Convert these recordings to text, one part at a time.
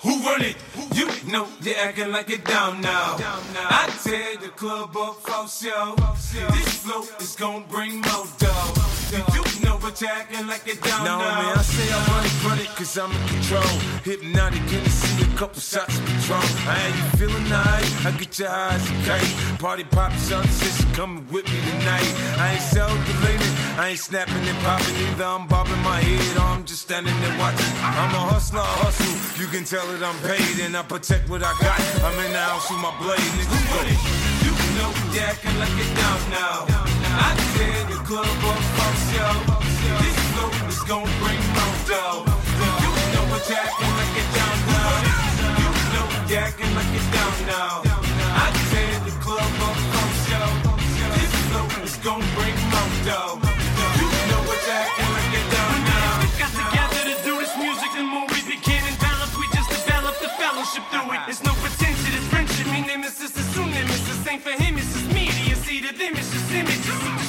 Who run it? You know you're acting like it down now. I tear the club up for show. This flow is gonna bring more dough. You know what you're acting like it down now. No, man, I say I run it, run it, cause I'm in control. Hypnotic, can you see a couple shots of Patron? I ain't you feeling nice? I get your eyes okay. Party pop, son, sis, coming with me tonight. I ain't so deleted, I ain't snapping and popping either. I'm bobbing my head, or I'm just standing there watching. I'm a hustler, I hustle. You can tell that I'm paid and I protect what I got. I'm in the house with my blade, niggas go. You know you're acting like it down now. I tear the club up for show. This flow is gonna bring more dough. You know what you're acting like it down now. You know acting like it down now. I tear the club up for show. This flow is gonna bring more dough. You know what acting like it down now. got together to do this music the more we became enveloped we just developed the fellowship through it it's no pretension it's friendship me nemesis is soon nemesis ain't for him it's just me you see to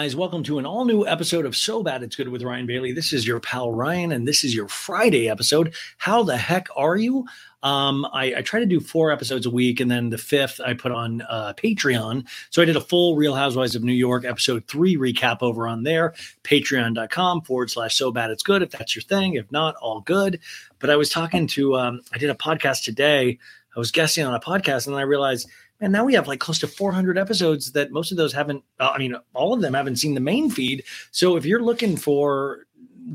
guys, welcome to an all new episode of So Bad It's Good with Ryan Bailey. This is your pal Ryan, and this is your Friday episode. How the heck are you? Um, I, I, try to do four episodes a week, and then the fifth I put on uh, Patreon. So I did a full Real Housewives of New York episode three recap over on there, patreon.com forward slash so bad it's good if that's your thing. If not, all good. But I was talking to, um, I did a podcast today. I was guesting on a podcast, and I realized and now we have like close to 400 episodes that most of those haven't uh, i mean all of them haven't seen the main feed. So if you're looking for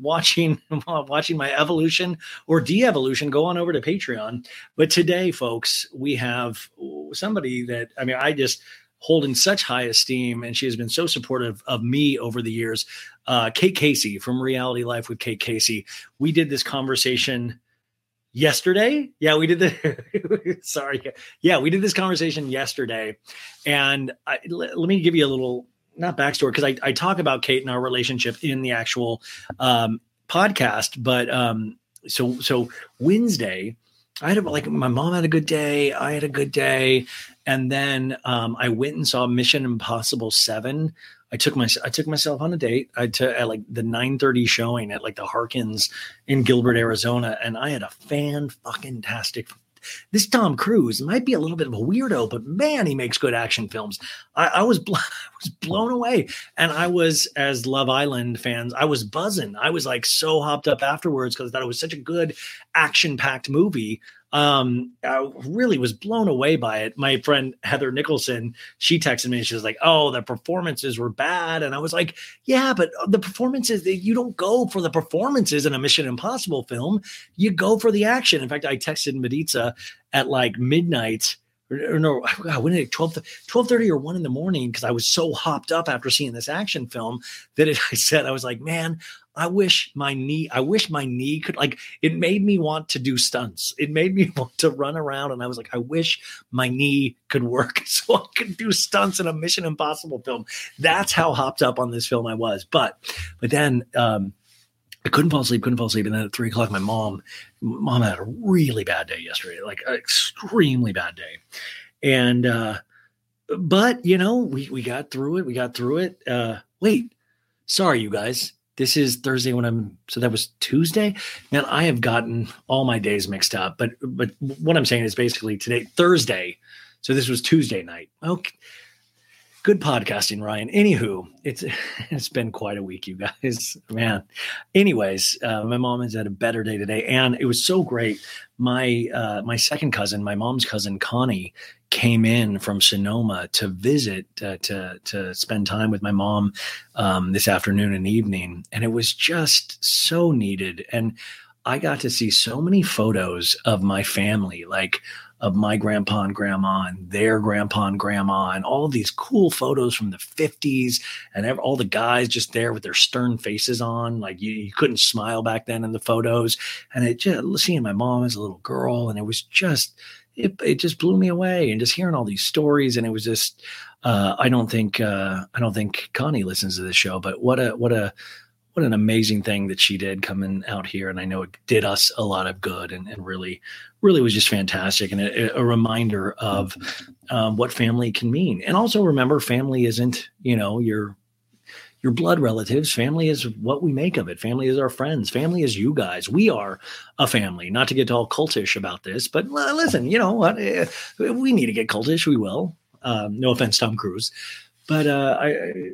watching watching my evolution or de-evolution go on over to patreon. But today folks we have somebody that i mean i just hold in such high esteem and she has been so supportive of me over the years uh, kate casey from reality life with kate casey. We did this conversation yesterday. Yeah, we did the sorry. Yeah, we did this conversation yesterday. And let, let me give you a little not backstory because I, I talk about Kate and our relationship in the actual um, podcast, but um, so so Wednesday, I had a, like my mom had a good day, I had a good day, and then um, I went and saw Mission Impossible Seven I took my I took myself on a date. I took at like the 9:30 showing at like the Harkins in Gilbert, Arizona, and I had a fan fucking tastic. This Tom Cruise might be a little bit of a weirdo, but man, he makes good action films. I, I was bl- I was blown away, and I was as Love Island fans, I was buzzing. I was like so hopped up afterwards because I thought it was such a good action packed movie um, I really was blown away by it. My friend Heather Nicholson, she texted me and she was like, "Oh, the performances were bad," and I was like, "Yeah, but the performances you don't go for the performances in a Mission Impossible film. You go for the action." In fact, I texted Maritza at like midnight or, no, when did it 12, 12 30 or 1 in the morning because I was so hopped up after seeing this action film that it, I said, I was like, man, I wish my knee, I wish my knee could like it made me want to do stunts. It made me want to run around. And I was like, I wish my knee could work so I could do stunts in a Mission Impossible film. That's how hopped up on this film I was. But but then um I couldn't fall asleep, couldn't fall asleep. And then at three o'clock, my mom, mom had a really bad day yesterday, like an extremely bad day. And uh but you know, we we got through it. We got through it. Uh wait, sorry, you guys this is Thursday when I'm so that was Tuesday. Man, I have gotten all my days mixed up. But but what I'm saying is basically today, Thursday. So this was Tuesday night. Okay. Good podcasting, Ryan. Anywho, it's it's been quite a week, you guys. Man. Anyways, uh, my mom has had a better day today, and it was so great. My uh, my second cousin, my mom's cousin Connie, came in from Sonoma to visit uh, to to spend time with my mom um, this afternoon and evening, and it was just so needed. And I got to see so many photos of my family, like of my grandpa and grandma and their grandpa and grandma, and all these cool photos from the 50s, and all the guys just there with their stern faces on. Like you, you couldn't smile back then in the photos. And it just seeing my mom as a little girl, and it was just it, it just blew me away and just hearing all these stories and it was just uh, I don't think uh, I don't think Connie listens to this show, but what a what a what an amazing thing that she did coming out here, and I know it did us a lot of good, and, and really really was just fantastic, and a, a reminder of um, what family can mean, and also remember family isn't you know your your blood relatives. Family is what we make of it. Family is our friends. Family is you guys. We are a family. Not to get all cultish about this, but listen, you know what? Eh, we need to get cultish. We will. Um, no offense, Tom Cruise, but uh, I,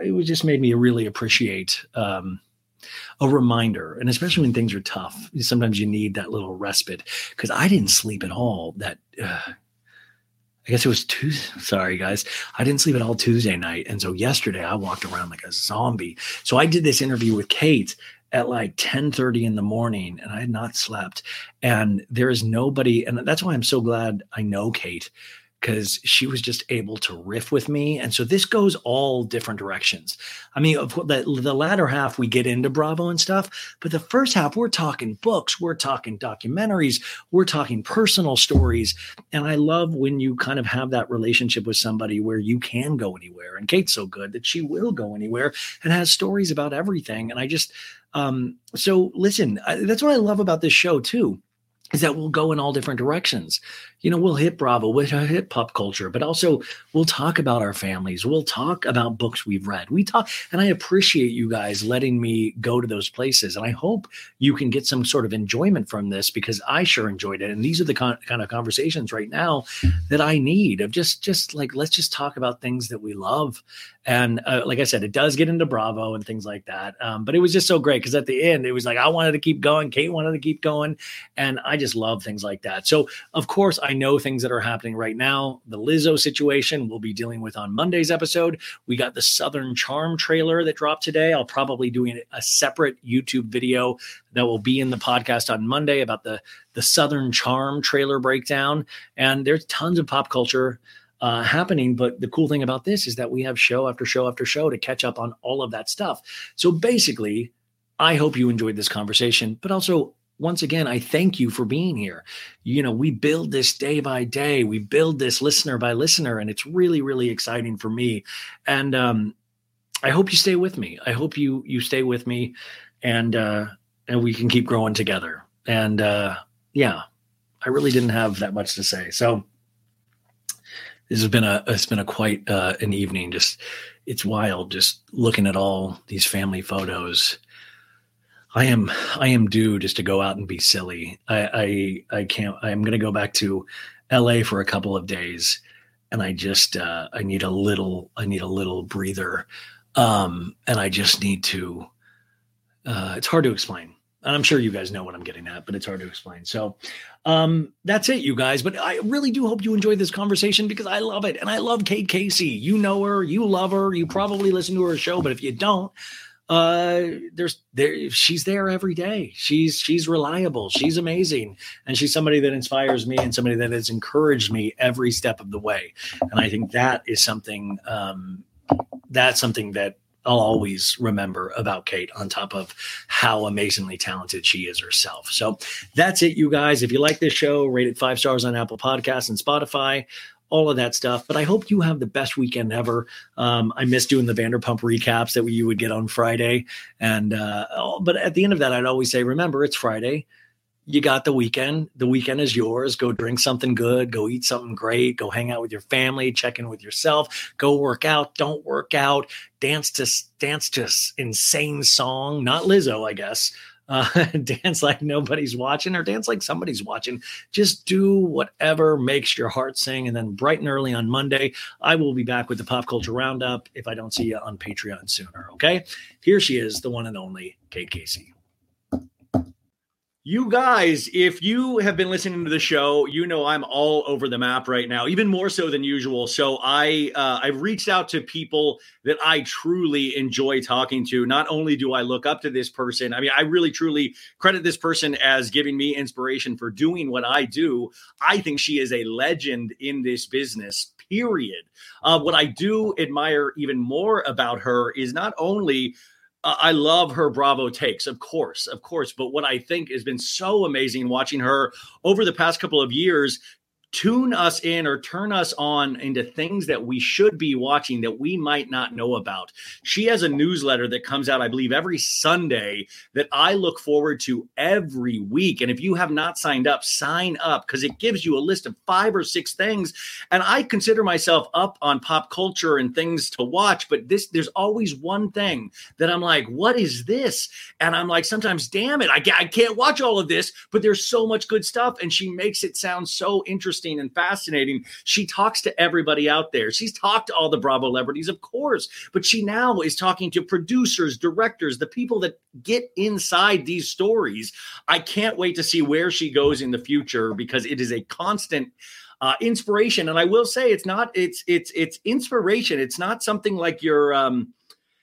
it just made me really appreciate um, a reminder, and especially when things are tough. Sometimes you need that little respite because I didn't sleep at all. That uh, I guess it was Tuesday. Sorry, guys. I didn't sleep at all Tuesday night. And so yesterday I walked around like a zombie. So I did this interview with Kate at like 10 30 in the morning and I had not slept. And there is nobody. And that's why I'm so glad I know Kate because she was just able to riff with me. And so this goes all different directions. I mean, the, the latter half, we get into Bravo and stuff, but the first half, we're talking books, we're talking documentaries, we're talking personal stories. And I love when you kind of have that relationship with somebody where you can go anywhere. And Kate's so good that she will go anywhere and has stories about everything. And I just, um, so listen, I, that's what I love about this show too is that we'll go in all different directions. You know, we'll hit Bravo, we'll hit pop culture, but also we'll talk about our families. We'll talk about books we've read. We talk, and I appreciate you guys letting me go to those places. And I hope you can get some sort of enjoyment from this because I sure enjoyed it. And these are the con- kind of conversations right now that I need of just, just like, let's just talk about things that we love. And uh, like I said, it does get into Bravo and things like that. Um, but it was just so great because at the end, it was like I wanted to keep going. Kate wanted to keep going. And I just love things like that. So, of course, I know things that are happening right now. The Lizzo situation we'll be dealing with on Monday's episode. We got the Southern Charm trailer that dropped today. I'll probably do a separate YouTube video that will be in the podcast on Monday about the the Southern Charm trailer breakdown. And there's tons of pop culture uh, happening. But the cool thing about this is that we have show after show after show to catch up on all of that stuff. So basically, I hope you enjoyed this conversation, but also once again, I thank you for being here. You know, we build this day by day, we build this listener by listener, and it's really, really exciting for me. And um, I hope you stay with me. I hope you you stay with me, and uh, and we can keep growing together. And uh, yeah, I really didn't have that much to say, so this has been a it's been a quite uh, an evening. Just it's wild just looking at all these family photos. I am I am due just to go out and be silly. I I, I can't. I'm going to go back to L.A. for a couple of days, and I just uh, I need a little I need a little breather, um, and I just need to. Uh, it's hard to explain and I'm sure you guys know what I'm getting at, but it's hard to explain. So um, that's it, you guys. But I really do hope you enjoyed this conversation because I love it. And I love Kate Casey. You know her, you love her, you probably listen to her show, but if you don't, uh there's there she's there every day. She's she's reliable. She's amazing. And she's somebody that inspires me and somebody that has encouraged me every step of the way. And i think that is something um that's something that I'll always remember about Kate on top of how amazingly talented she is herself. So that's it, you guys. If you like this show, rate it five stars on Apple Podcasts and Spotify, all of that stuff. But I hope you have the best weekend ever. Um, I miss doing the Vanderpump recaps that you would get on Friday. And, uh, oh, but at the end of that, I'd always say, remember, it's Friday you got the weekend. The weekend is yours. Go drink something good. Go eat something great. Go hang out with your family. Check in with yourself. Go work out. Don't work out. Dance to dance to insane song. Not Lizzo, I guess. Uh, dance like nobody's watching or dance like somebody's watching. Just do whatever makes your heart sing. And then bright and early on Monday, I will be back with the pop culture roundup if I don't see you on Patreon sooner. Okay. Here she is, the one and only Kate Casey. You guys, if you have been listening to the show, you know I'm all over the map right now, even more so than usual. So I uh, I've reached out to people that I truly enjoy talking to. Not only do I look up to this person, I mean, I really truly credit this person as giving me inspiration for doing what I do. I think she is a legend in this business. Period. Uh, what I do admire even more about her is not only I love her Bravo takes, of course, of course. But what I think has been so amazing watching her over the past couple of years tune us in or turn us on into things that we should be watching that we might not know about. She has a newsletter that comes out, I believe, every Sunday that I look forward to every week. And if you have not signed up, sign up because it gives you a list of five or six things. And I consider myself up on pop culture and things to watch, but this there's always one thing that I'm like, what is this? And I'm like, sometimes, damn it, I, I can't watch all of this, but there's so much good stuff. And she makes it sound so interesting interesting and fascinating. She talks to everybody out there. She's talked to all the Bravo celebrities, of course, but she now is talking to producers, directors, the people that get inside these stories. I can't wait to see where she goes in the future because it is a constant uh, inspiration. And I will say, it's not it's it's it's inspiration. It's not something like your um,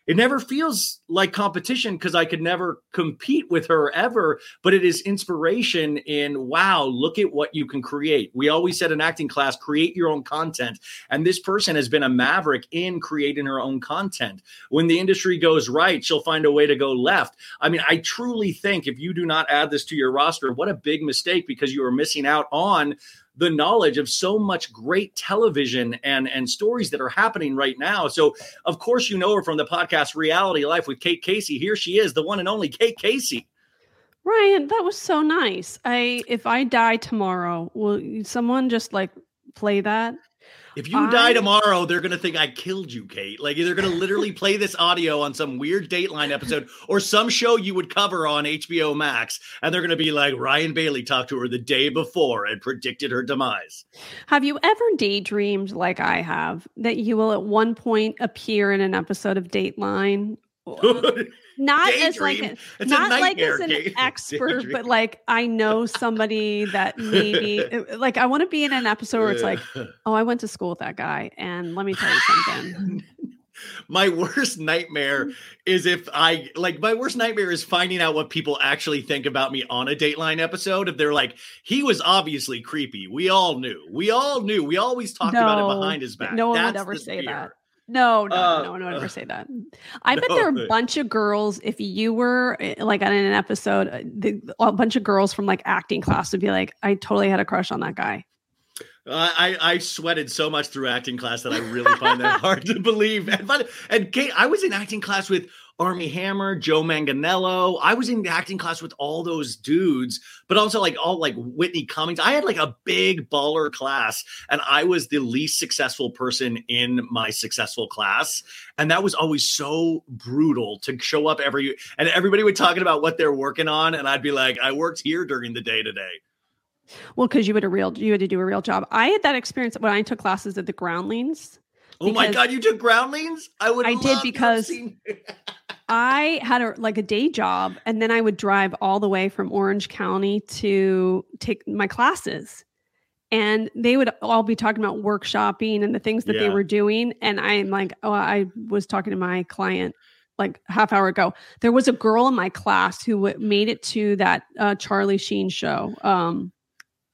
it never feels like competition because I could never compete with her ever, but it is inspiration in wow, look at what you can create. We always said in acting class, create your own content. And this person has been a maverick in creating her own content. When the industry goes right, she'll find a way to go left. I mean, I truly think if you do not add this to your roster, what a big mistake because you are missing out on the knowledge of so much great television and and stories that are happening right now. So of course you know her from the podcast Reality Life with Kate Casey. Here she is, the one and only Kate Casey. Ryan, that was so nice. I if I die tomorrow, will someone just like play that? If you die tomorrow, they're gonna think I killed you, Kate. Like they're gonna literally play this audio on some weird Dateline episode or some show you would cover on HBO Max, and they're gonna be like, Ryan Bailey talked to her the day before and predicted her demise. Have you ever daydreamed like I have that you will at one point appear in an episode of Dateline? Not as like a, It's a not like as an expert, Daydream. but like I know somebody that maybe uh, like I want to be in an episode where it's like, oh, I went to school with that guy, and let me tell you something. my worst nightmare is if I like my worst nightmare is finding out what people actually think about me on a Dateline episode. If they're like, he was obviously creepy. We all knew. We all knew. We always talked about it behind his back. No one would ever say that. No, no, Uh, no one would uh, ever say that. I bet there are a bunch of girls. If you were eh, like on an episode, uh, the, a bunch of girls from like acting class would be like, "I totally had a crush on that guy." Uh, I I sweated so much through acting class that I really find that hard to believe. And, but, and Kate, I was in acting class with Armie Hammer, Joe Manganiello. I was in the acting class with all those dudes, but also like all like Whitney Cummings. I had like a big baller class, and I was the least successful person in my successful class. And that was always so brutal to show up every and everybody would talking about what they're working on, and I'd be like, I worked here during the day today. Well, because you had a real, you had to do a real job. I had that experience when I took classes at the Groundlings. Oh my god, you took groundlings? I would I did because- seen- I had a like a day job, and then I would drive all the way from Orange County to take my classes. And they would all be talking about workshopping and the things that they were doing. And I'm like, oh, I was talking to my client like half hour ago. There was a girl in my class who w- made it to that uh, Charlie Sheen show. Um,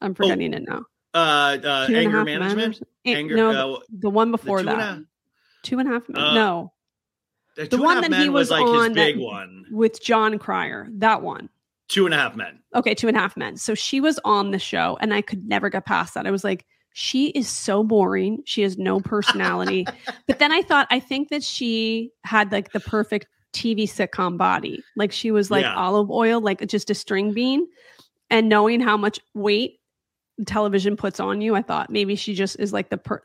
I'm forgetting it now. Uh, uh Two anger management. Eh, Anger. no, uh, the one the before two and that. a- two and a half men. Uh, no, the the Two and one that he was like on his big that- one. with Jon Cryer. That one. Two and a half men. Okay, two and a half men. So she was on the show, and I could never get past that. I was like, she is so boring. She has no personality. but then I thought, I think that she had like the perfect TV sitcom body. Like she was like Yeah. olive oil, like just a string bean. And knowing how much weight television puts on you, I thought maybe she just is like the per.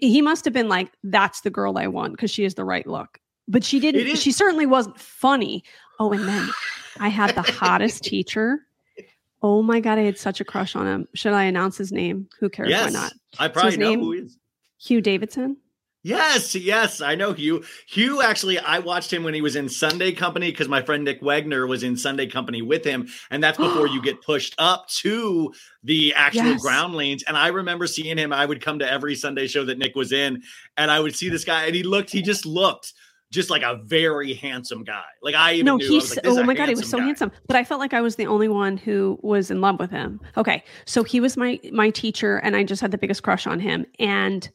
He must have been like, that's the girl I want because she is the right look. But she didn't. She certainly wasn't funny. Oh, and then I had the hottest teacher. Oh my god, I had such a crush on him. Should I announce his name? Who cares? yes, Why not? I probably his know name- who he is. Hugh Davidson. Yes, yes, I know Hugh. Hugh actually, I watched him when he was in Sunday Company because my friend Nick Wagner was in Sunday Company with him, and that's before you get pushed up to the actual Yes. groundlings. And I remember seeing him. I would come to every Sunday show that Nick was in, and I would see this guy, and he looked, he just looked just like a very handsome guy. Like I even No, knew. He's like, oh my god, he was so guy." handsome. But I felt like I was the only one who was in love with him. Okay, so he was my my teacher, and I just had the biggest crush on him. And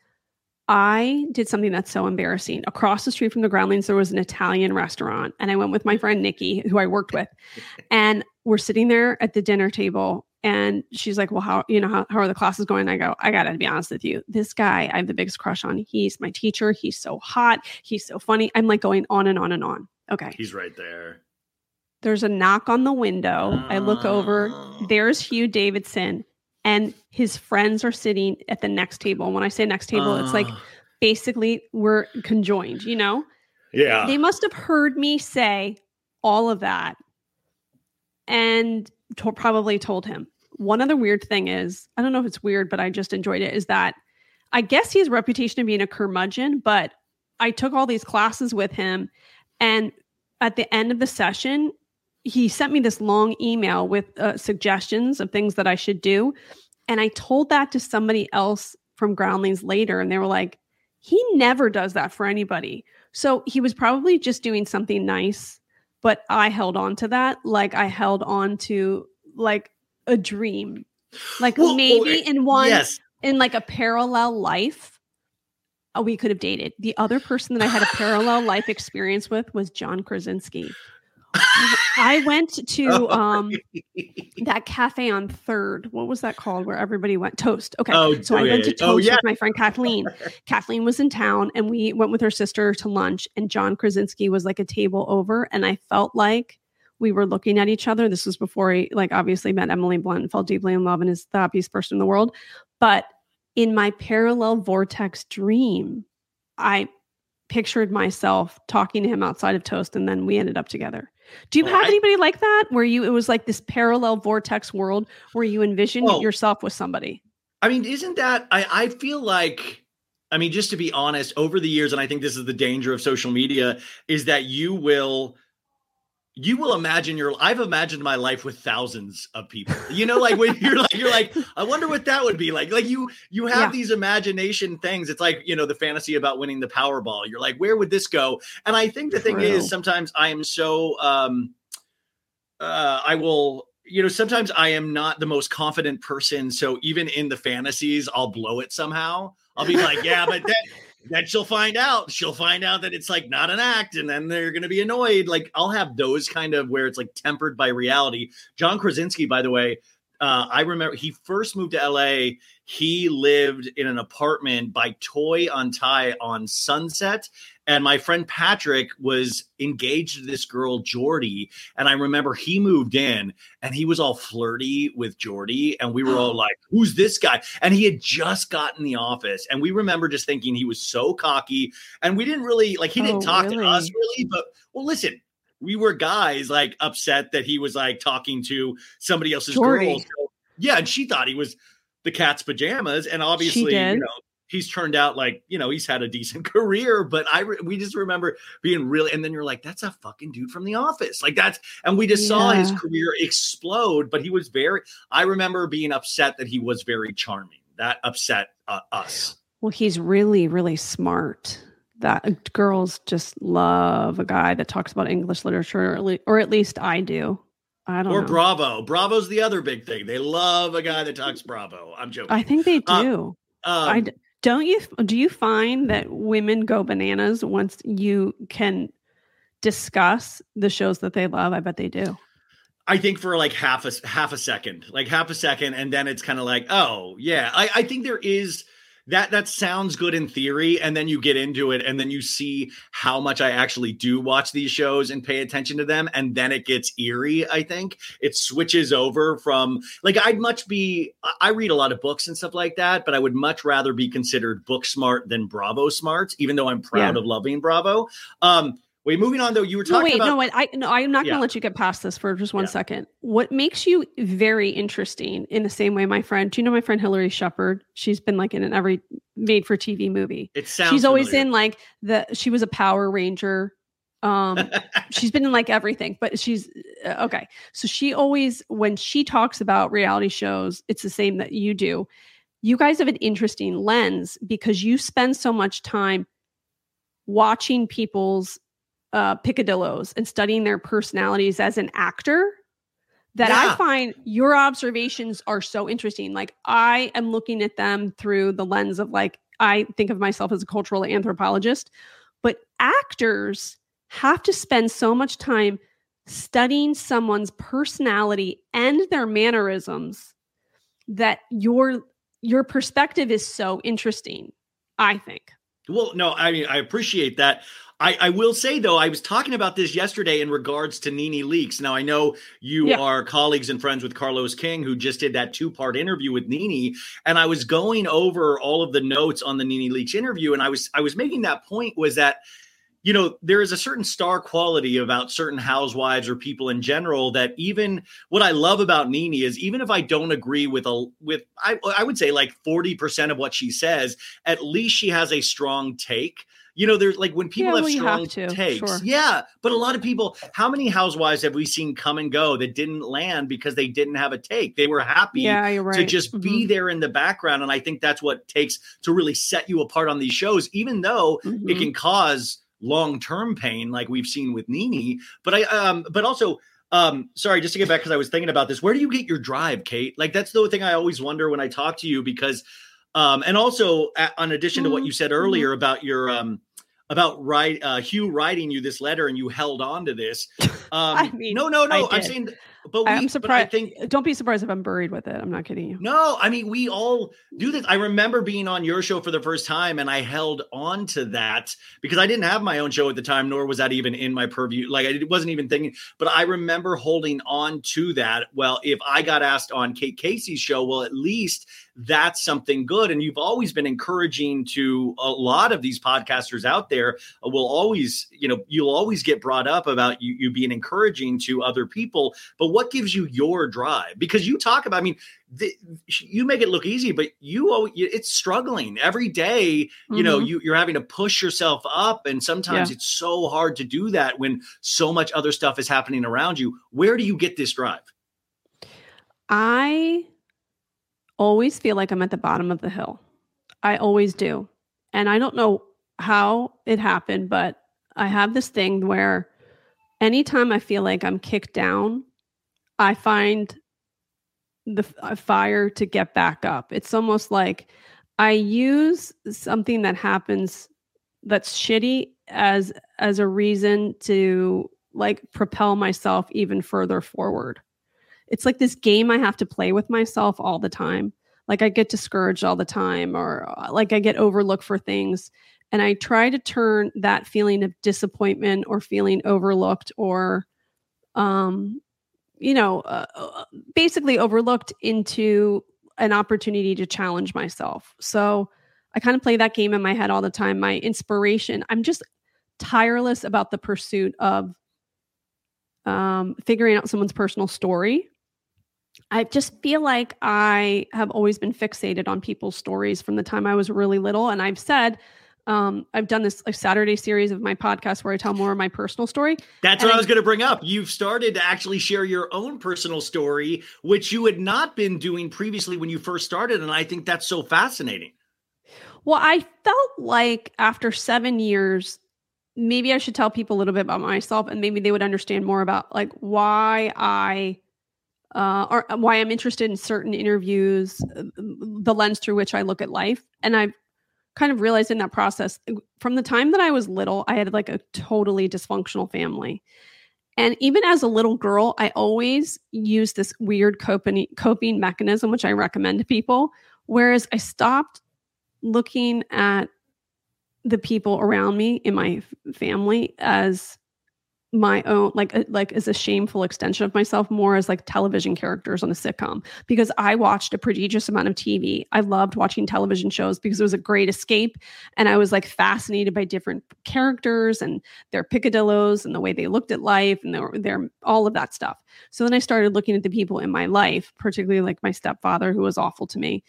I did something that's so embarrassing. Across the street from the Groundlings, there was an Italian restaurant, and I went with my friend Nikki, who I worked with, and we're sitting there at the dinner table. And she's like, "Well, how you know how, how are the classes going?" I go, "I gotta be honest with you. This guy, I have the biggest crush on. He's my teacher. He's so hot. He's so funny. I'm like going on and on and on. Okay, He's right there. there's a knock on the window. I look over. Oh. There's Hugh Davidson, and his friends are sitting at the next table. When I say next table, it's like Oh. basically we're conjoined, you know? yeah. They must have heard me say all of that and to- probably told him. One other weird thing is, I don't know if it's weird, but I just enjoyed it, is that I guess he has a reputation of being a curmudgeon, but I took all these classes with him. And at the end of the session, he sent me this long email with uh, suggestions of things that I should do. And I told that to somebody else from Groundlings later, and they were like, he never does that for anybody. So he was probably just doing something nice, but I held on to that. Like I held on to like a dream. Like Well, maybe in one Yes. in like a parallel life, uh, we could have dated. The other person that I had a parallel life experience with was John Krasinski. I went to um that cafe on third. What was that called? Where everybody went toast. Okay. Oh, so I went to toast Oh, yeah. with my friend Kathleen. Kathleen was in town and we went with her sister to lunch and John Krasinski was like a table over. And I felt like we were looking at each other. This was before he, like, obviously met Emily Blunt and fell deeply in love and is the happiest person in the world. But in my parallel vortex dream, I pictured myself talking to him outside of Toast, and then we ended up together. Do you Oh, have I- anybody like that where you it was like this parallel vortex world where you envisioned Oh. yourself with somebody? I mean, isn't that I, I feel like I mean, just to be honest, over the years, and I think this is the danger of social media, is that you will you will imagine your I've imagined my life with thousands of people. You know, like when you're like you're like, I wonder what that would be like. Like you you have Yeah. these imagination things. It's like, you know, the fantasy about winning the Powerball. You're like, where would this go? And I think the thing True. is sometimes I am so um uh I will you know, sometimes I am not the most confident person. So even in the fantasies, I'll blow it somehow. I'll be like, yeah, but then, then she'll find out. She'll find out that it's like not an act, and then they're going to be annoyed. Like I'll have those kind of where it's like tempered by reality. John Krasinski, by the way, uh, I remember he first moved to LA. He lived in an apartment by Toy on Tie on Sunset. And my friend Patrick was engaged to this girl, Jordy. And I remember he moved in and he was all flirty with Jordy. And we were all like, who's this guy? And he had just gotten the office. And we remember just thinking he was so cocky. And we didn't really like, he didn't Oh, talk to us really. But well, listen, we were guys like upset that he was like talking to somebody else's Jordy. girl. So, yeah. And she thought he was the cat's pajamas. And obviously, you know, he's turned out like you know he's had a decent career but i re- we just remember being really and then you're like that's a fucking dude from the office like that's and we just saw his career explode but he was very i remember being upset that he was very charming that upset uh, us Well, he's really, really smart. That girls just love a guy that talks about English literature, or le- or at least I do. I don't or know. bravo bravo's the other big thing they love a guy that talks bravo i'm joking I think they Uh, do. um, I d- don't you do you find that women go bananas once you can discuss the shows that they love? I bet they do. I think for like half a half a second, like half a second, and then it's kind of like, oh yeah. I, I think there is that that sounds good in theory, and then you get into it, and then you see how much I actually do watch these shows and pay attention to them, and then it gets eerie. I think it switches over from like I'd much be I- read a lot of books and stuff like that, but I would much rather be considered book smart than Bravo smart, even though I'm proud Yeah. of loving Bravo. Um, wait, moving on though, you were talking. No, wait, about no, wait. I no, I'm not going to let you get past this for just one Yeah. second. What makes you very interesting in the same way, my friend? Do you know my friend Hillary Shepard? She's been like in an every made for TV movie. it sounds She's always familiar. in like the. She was a Power Ranger. Um, she's been in like everything, but she's uh, okay. So she always, when she talks about reality shows, it's the same that you do. You guys have an interesting lens because you spend so much time watching people's uh, picadillos and studying their personalities as an actor that I find your observations are so interesting. Like I am looking at them through the lens of like I think of myself as a cultural anthropologist, but actors have to spend so much time studying someone's personality and their mannerisms that your your perspective is so interesting. I think. Well, no, I mean, I appreciate that. I, I will say though, I was talking about this yesterday in regards to Nene Leakes. Now I know you Yeah. are colleagues and friends with Carlos King, who just did that two-part interview with Nene, and I was going over all of the notes on the Nene Leakes interview, and I was I was making that point was that you know there is a certain star quality about certain housewives or people in general that even what I love about Nene is even if I don't agree with a with I I would say like 40% of what she says, at least she has a strong take. You know, there's like when people Yeah, have strong have to, takes. sure. Yeah. But a lot of people, how many housewives have we seen come and go that didn't land because they didn't have a take? They were happy Yeah, right. to just be Mhm. there in the background. And I think that's what takes to really set you apart on these shows, even though it Mhm. can cause long-term pain, like we've seen with Nene. But I um, but also um, sorry, just to get back because I was thinking about this. Where do you get your drive, Kate? Like that's the thing I always wonder when I talk to you because um, and also on addition to what Mhm. you said earlier about your um about write uh Hugh writing you this letter and you held on to this. Um I mean, no, no, no. I I'm saying but we, I'm but I surprised. think Don't be surprised if I'm buried with it. I'm not kidding you. No, I mean we all do this. I remember being on your show for the first time, and I held on to that because I didn't have my own show at the time, nor was that even in my purview. Like I wasn't even thinking. But I remember holding on to that. Well, if I got asked on Kate Casey's show, well, at least that's something good. And you've always been encouraging to a lot of these podcasters out there. Will always, you know, you'll always get brought up about you, you being encouraging to other people. But what gives you your drive? Because you talk about, I mean, the, you make it look easy, but you, it's struggling every day. You know, Mhm. you, you're having to push yourself up, and sometimes Yeah. it's so hard to do that when so much other stuff is happening around you. Where do you get this drive? I always feel like I'm at the bottom of the hill. I always do. And I don't know how it happened, but I have this thing where anytime I feel like I'm kicked down, I find the fire to get back up. It's almost like I use something that happens that's shitty as as a reason to like propel myself even further forward it's like this game I have to play with myself all the time. Like I get discouraged all the time, or uh, like I get overlooked for things. And I try to turn that feeling of disappointment or feeling overlooked or, um, you know, uh, uh, basically overlooked into an opportunity to challenge myself. So I kind of play that game in my head all the time. My inspiration, I'm just tireless about the pursuit of um, figuring out someone's personal story. I just feel like I have always been fixated on people's stories from the time I was really little. And I've said, um, I've done this like Saturday series of my podcast where I tell more of my personal story. That's And what I I- was going to bring up. You've started to actually share your own personal story, which you had not been doing previously when you first started. And I think that's so fascinating. Well, I felt like after seven years, maybe I should tell people a little bit about myself and maybe they would understand more about like why I uh, or why I'm interested in certain interviews, uh, the lens through which I look at life. And I've kind of realized in that process from the time that I was little, I had like a totally dysfunctional family. And even as a little girl, I always used this weird coping, coping mechanism, which I recommend to people. Whereas I stopped looking at the people around me in my family as my own like uh, like as a shameful extension of myself more as like television characters on a sitcom because I watched a prodigious amount of TV. I loved watching television shows because it was a great escape and I was like fascinated by different characters and their picadillos and the way they looked at life and their, their all of that stuff. So then I started looking at the people in my life, particularly like my stepfather who was awful to me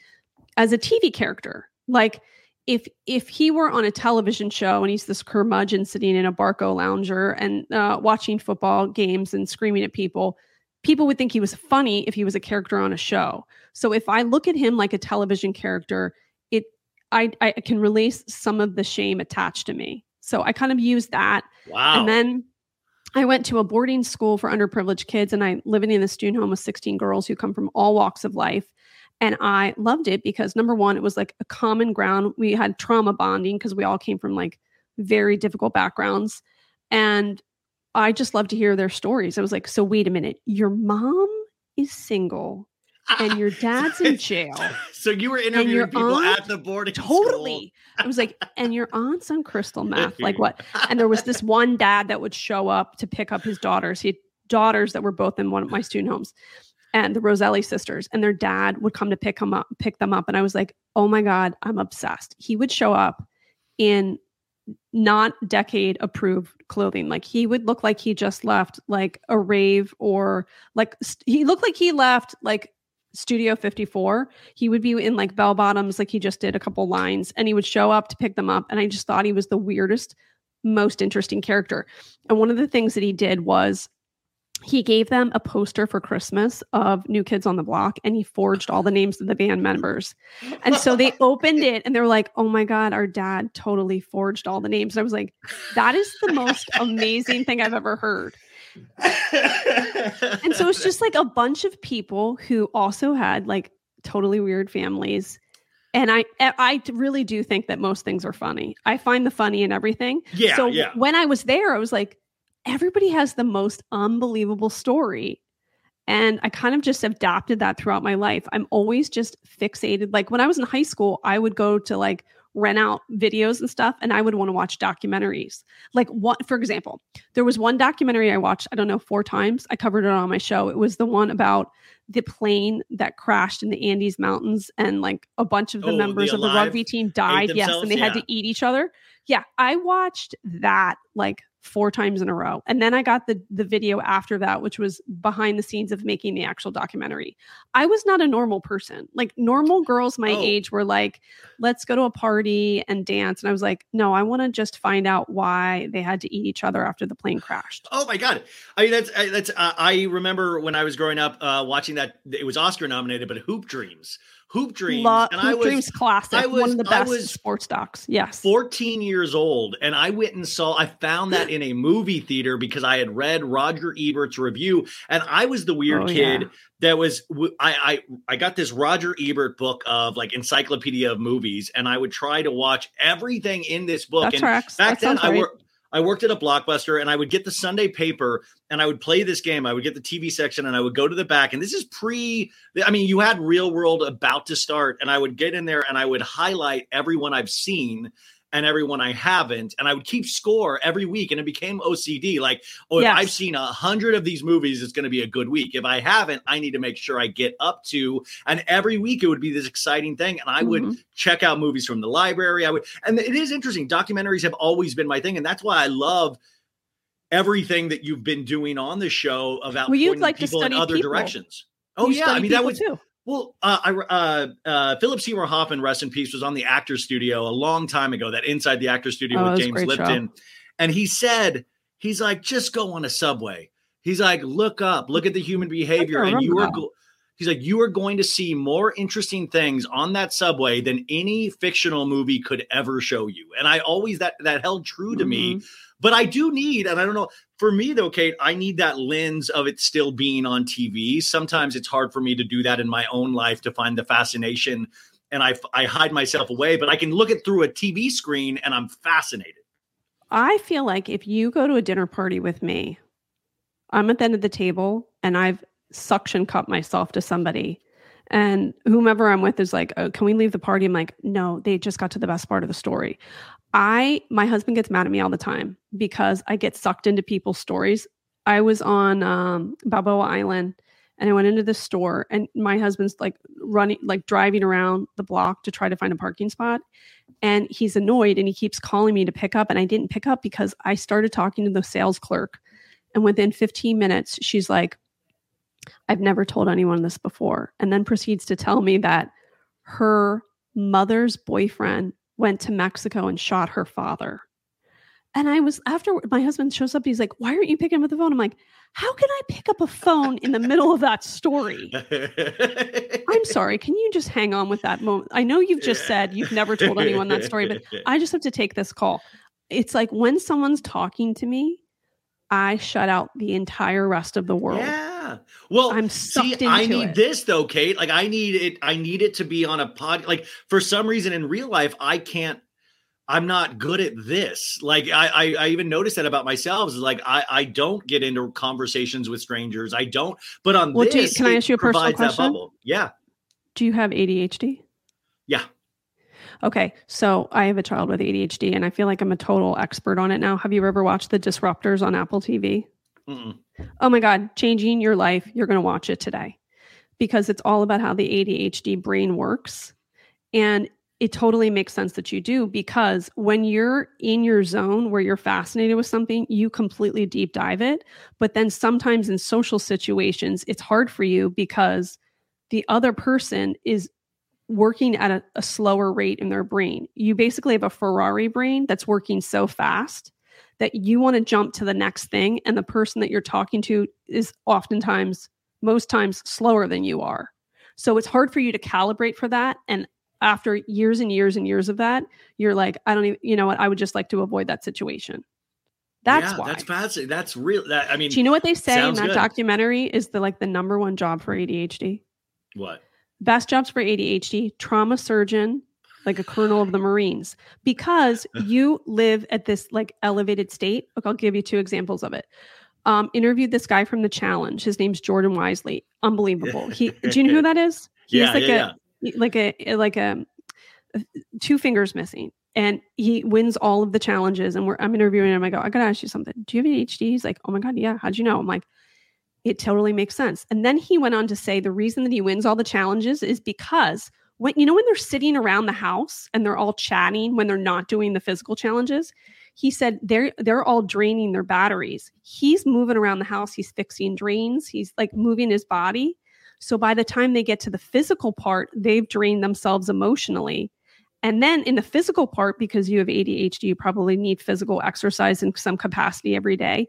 as a TV character. Like if if he were on a television show and he's this curmudgeon sitting in a Barcalounger and uh, watching football games and screaming at people, people would think he was funny if he was a character on a show. So if I look at him like a television character, it I I can release some of the shame attached to me. So I kind of use that Wow. and then I went to a boarding school for underprivileged kids, and I living in a student home with 16 girls who come from all walks of life. And I loved it because number one, it was like a common ground. We had trauma bonding because we all came from like very difficult backgrounds. And I just love to hear their stories. I was like, so wait a minute, your mom is single and your dad's in jail. so you were interviewing people aunt- at the boarding school. Totally. I was like, and your aunt's on crystal meth. Like what? And there was this one dad that would show up to pick up his daughters. He had daughters that were both in one of my student homes and the Roselli sisters. And their dad would come to pick him up, pick them up. And I was like, oh my God, I'm obsessed. He would show up in not decade approved clothing. Like he would look like he just left like a rave or like st- he looked like he left like Studio 54. He would be in like bell bottoms, like he just did a couple lines, and he would show up to pick them up. And I just thought he was the weirdest, most interesting character. And one of the things that he did was he gave them a poster for Christmas of New Kids on the Block and he forged all the names of the band members. And so they opened it and they were like, oh my God, our dad totally forged all the names. And I was like, that is the most amazing thing I've ever heard. And so it's just like a bunch of people who also had like totally weird families. And I I really do think that most things are funny. I find the funny in everything. Yeah, So yeah. when I was there, I was like, everybody has the most unbelievable story. And I kind of just adopted that throughout my life. I'm always just fixated. Like when I was in high school, I would go to like rent out videos and stuff and I would want to watch documentaries. Like what for example, there was one documentary I watched, I don't know, four times. I covered it on my show. It was the one about the plane that crashed in the Andes Mountains and like a bunch of the Oh, the members of the rugby team died. Yes, and they had to eat each other. Yeah, I watched that like four times in a row. And then I got the the video after that which was behind the scenes of making the actual documentary. I was not a normal person. Like normal girls my Oh. age were like, let's go to a party and dance. And I was like, no, I want to just find out why they had to eat each other after the plane crashed. Oh my god! I mean, that's I- that's. Uh, I remember when I was growing up uh, watching that. It was Oscar nominated, but Hoop Dreams, Hoop Dreams, Lo- and Hoop I was Dreams classic, I was- one of the best sports docs. Yes. 14 years old, and I went and saw. I found that in a movie theater because I had read Roger Ebert's review, and I was the weird Oh, kid yeah. that was. I, I, I got this Roger Ebert book of like encyclopedia of movies, and I would try to watch everything in this book. That and tracks. back That then I worked I worked at a blockbuster and I would get the Sunday paper and I would play this game. I would get the TV section and I would go to the back. And this is pre, I mean, you had real world about to start. And I would get in there and I would highlight everyone I've seen and everyone I haven't. And I would keep score every week. And it became OCD. Like, oh, if I've seen a hundred of these movies, it's going to be a good week. If I haven't, I need to make sure I get up to. And every week it would be this exciting thing. And I would Mhm. check out movies from the library. I would, and it is interesting. Documentaries have always been my thing, and that's why I love everything that you've been doing on the show about Well, you'd like to people in study other people. directions. Oh You yeah, I mean that was too. Well. Uh, I uh, uh, Philip Seymour Hoffman, rest in peace, was on the Actors Studio a long time ago. That Inside the Actors Studio Oh, with James great show. Lipton, and he said he's like, just go on a subway. He's like, look up, look at the human behavior, and you are. Go- He's like, you are going to see more interesting things on that subway than any fictional movie could ever show you. And I always that that held true to me. But I do need, and I don't know, for me though, Kate, I need that lens of it still being on TV. Sometimes it's hard for me to do that in my own life to find the fascination, and I I hide myself away. But I can look it through a TV screen, and I'm fascinated. I feel like if you go to a dinner party with me, I'm at the end of the table and I've suction cup myself to somebody. And whomever I'm with is like, oh, can we leave the party? I'm like, no, they just got to the best part of the story. I, my husband gets mad at me all the time because I get sucked into people's stories. I was on um, Balboa Island and I went into this store and my husband's like running, like driving around the block to try to find a parking spot. And he's annoyed and he keeps calling me to pick up. And I didn't pick up because I started talking to the sales clerk. And within 15 minutes, she's like, I've never told anyone this before. And then proceeds to tell me that her mother's boyfriend went to Mexico and shot her father. And I was after my husband shows up, he's like, Why aren't you picking up the phone? I'm like, How can I pick up a phone in the middle of that story? I'm sorry. Can you just hang on with that moment? I know you've just said you've never told anyone that story, but I just have to take this call. It's like when someone's talking to me, I shut out the entire rest of the world. Yeah. Well, I'm see, I need it. this though, Kate. Like I need it. I need it to be on a pod. Like for some reason in real life, I can't. I'm not good at this. Like I, I, I even noticed that about myself. Is like I, I don't get into conversations with strangers. I don't. But on Well, do you- this, can I ask you a personal question? bubble. Yeah. Do you have ADHD? Yeah. Okay, so I have a child with ADHD and I feel like I'm a total expert on it now. Have you ever watched The Disruptors on Apple TV? Mm-mm. Oh my God, changing your life. You're going to watch it today because it's all about how the ADHD brain works. And it totally makes sense that you do because when you're in your zone where you're fascinated with something, you completely deep dive it. But then sometimes in social situations, it's hard for you because the other person is working at a, a slower rate in their brain. You basically have a Ferrari brain that's working so fast that you want to jump to the next thing. And the person that you're talking to is oftentimes, most times, slower than you are. So it's hard for you to calibrate for that. And after years and years and years of that, you're like, I don't even, you know what? I would just like to avoid that situation. That's yeah, why. That's fascinating. That's real. That I mean, Do you know what they say in that good. documentary is the like the number one job for ADHD? what? best jobs for ADHD, trauma surgeon, like a colonel of the Marines, because you live at this like elevated state. Look, I'll give you two examples of it. Um, interviewed this guy from the challenge. His name's Jordan Wiseley. Unbelievable. He do you know who that is? He Yeah, like yeah, a like a like a two fingers missing. And he wins all of the challenges. And we're I'm interviewing him. I go, I gotta ask you something. Do you have ADHD? He's like, Oh my God, yeah. How'd you know? I'm like, it totally makes sense. And then he went on to say the reason that he wins all the challenges is because when you know when they're sitting around the house and they're all chatting when they're not doing the physical challenges, he said they're they're all draining their batteries. He's moving around the house, he's fixing drains, he's like moving his body. So by the time they get to the physical part, they've drained themselves emotionally. And then in the physical part, because you have ADHD, you probably need physical exercise in some capacity every day.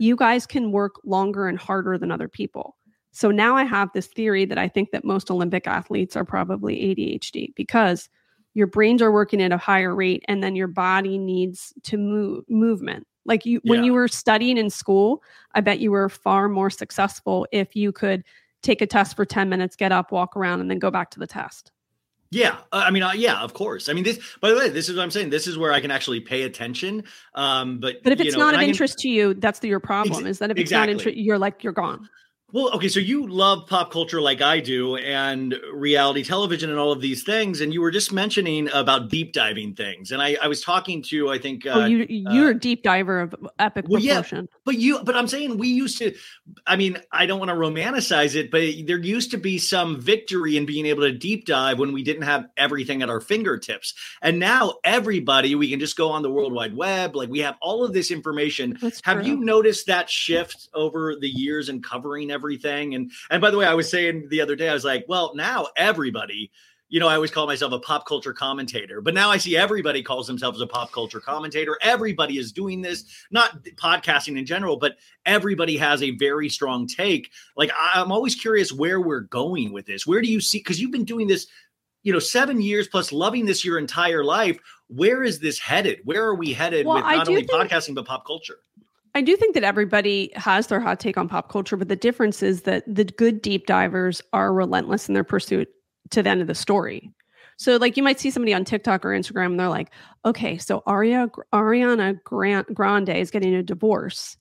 You guys can work longer and harder than other people. So now I have this theory that I think that most Olympic athletes are probably ADHD because your brains are working at a higher rate and then your body needs to move movement. Like you when you were studying in school, I bet you were far more successful if you could take a test for 10 minutes, get up, walk around and then go back to the test. Yeah, uh, I mean, uh, yeah, of course. I mean, this. By the way, this is what I'm saying. This is where I can actually pay attention. Um, but But if you it's know, not of I can- interest to you, that's the, your problem. Ex- is that if it's not interest, you're like you're gone. Well, okay, so you love pop culture like I do and reality television and all of these things. And you were just mentioning about deep diving things. And I, I was talking to, I think, uh, oh, you you're a deep diver of epic well, yeah, but you, but I'm saying we used to, I mean, I don't want to romanticize it, but there used to be some victory in being able to deep dive when we didn't have everything at our fingertips. And now everybody, we can just go on the World Wide Web. Like we have all of this information. That's Have true. you noticed that shift over the years in covering everything? And and by the way, I was saying the other day, I was like, well, now everybody, you know, I always call myself a pop culture commentator, but now I see everybody calls themselves a pop culture commentator. Everybody is doing this, not podcasting in general, but everybody has a very strong take. Like I'm always curious where we're going with this. Where do you see? Because you've been doing this, you know, seven years plus, loving this your entire life. Where is this headed? Where are we headed Well, with not only think- podcasting but pop culture? I do think that everybody has their hot take on pop culture, but the difference is that the good deep divers are relentless in their pursuit to the end of the story. So, like, you might see somebody on TikTok or Instagram, and they're like, "Okay, so Aria, Ariana Grande is getting a divorce,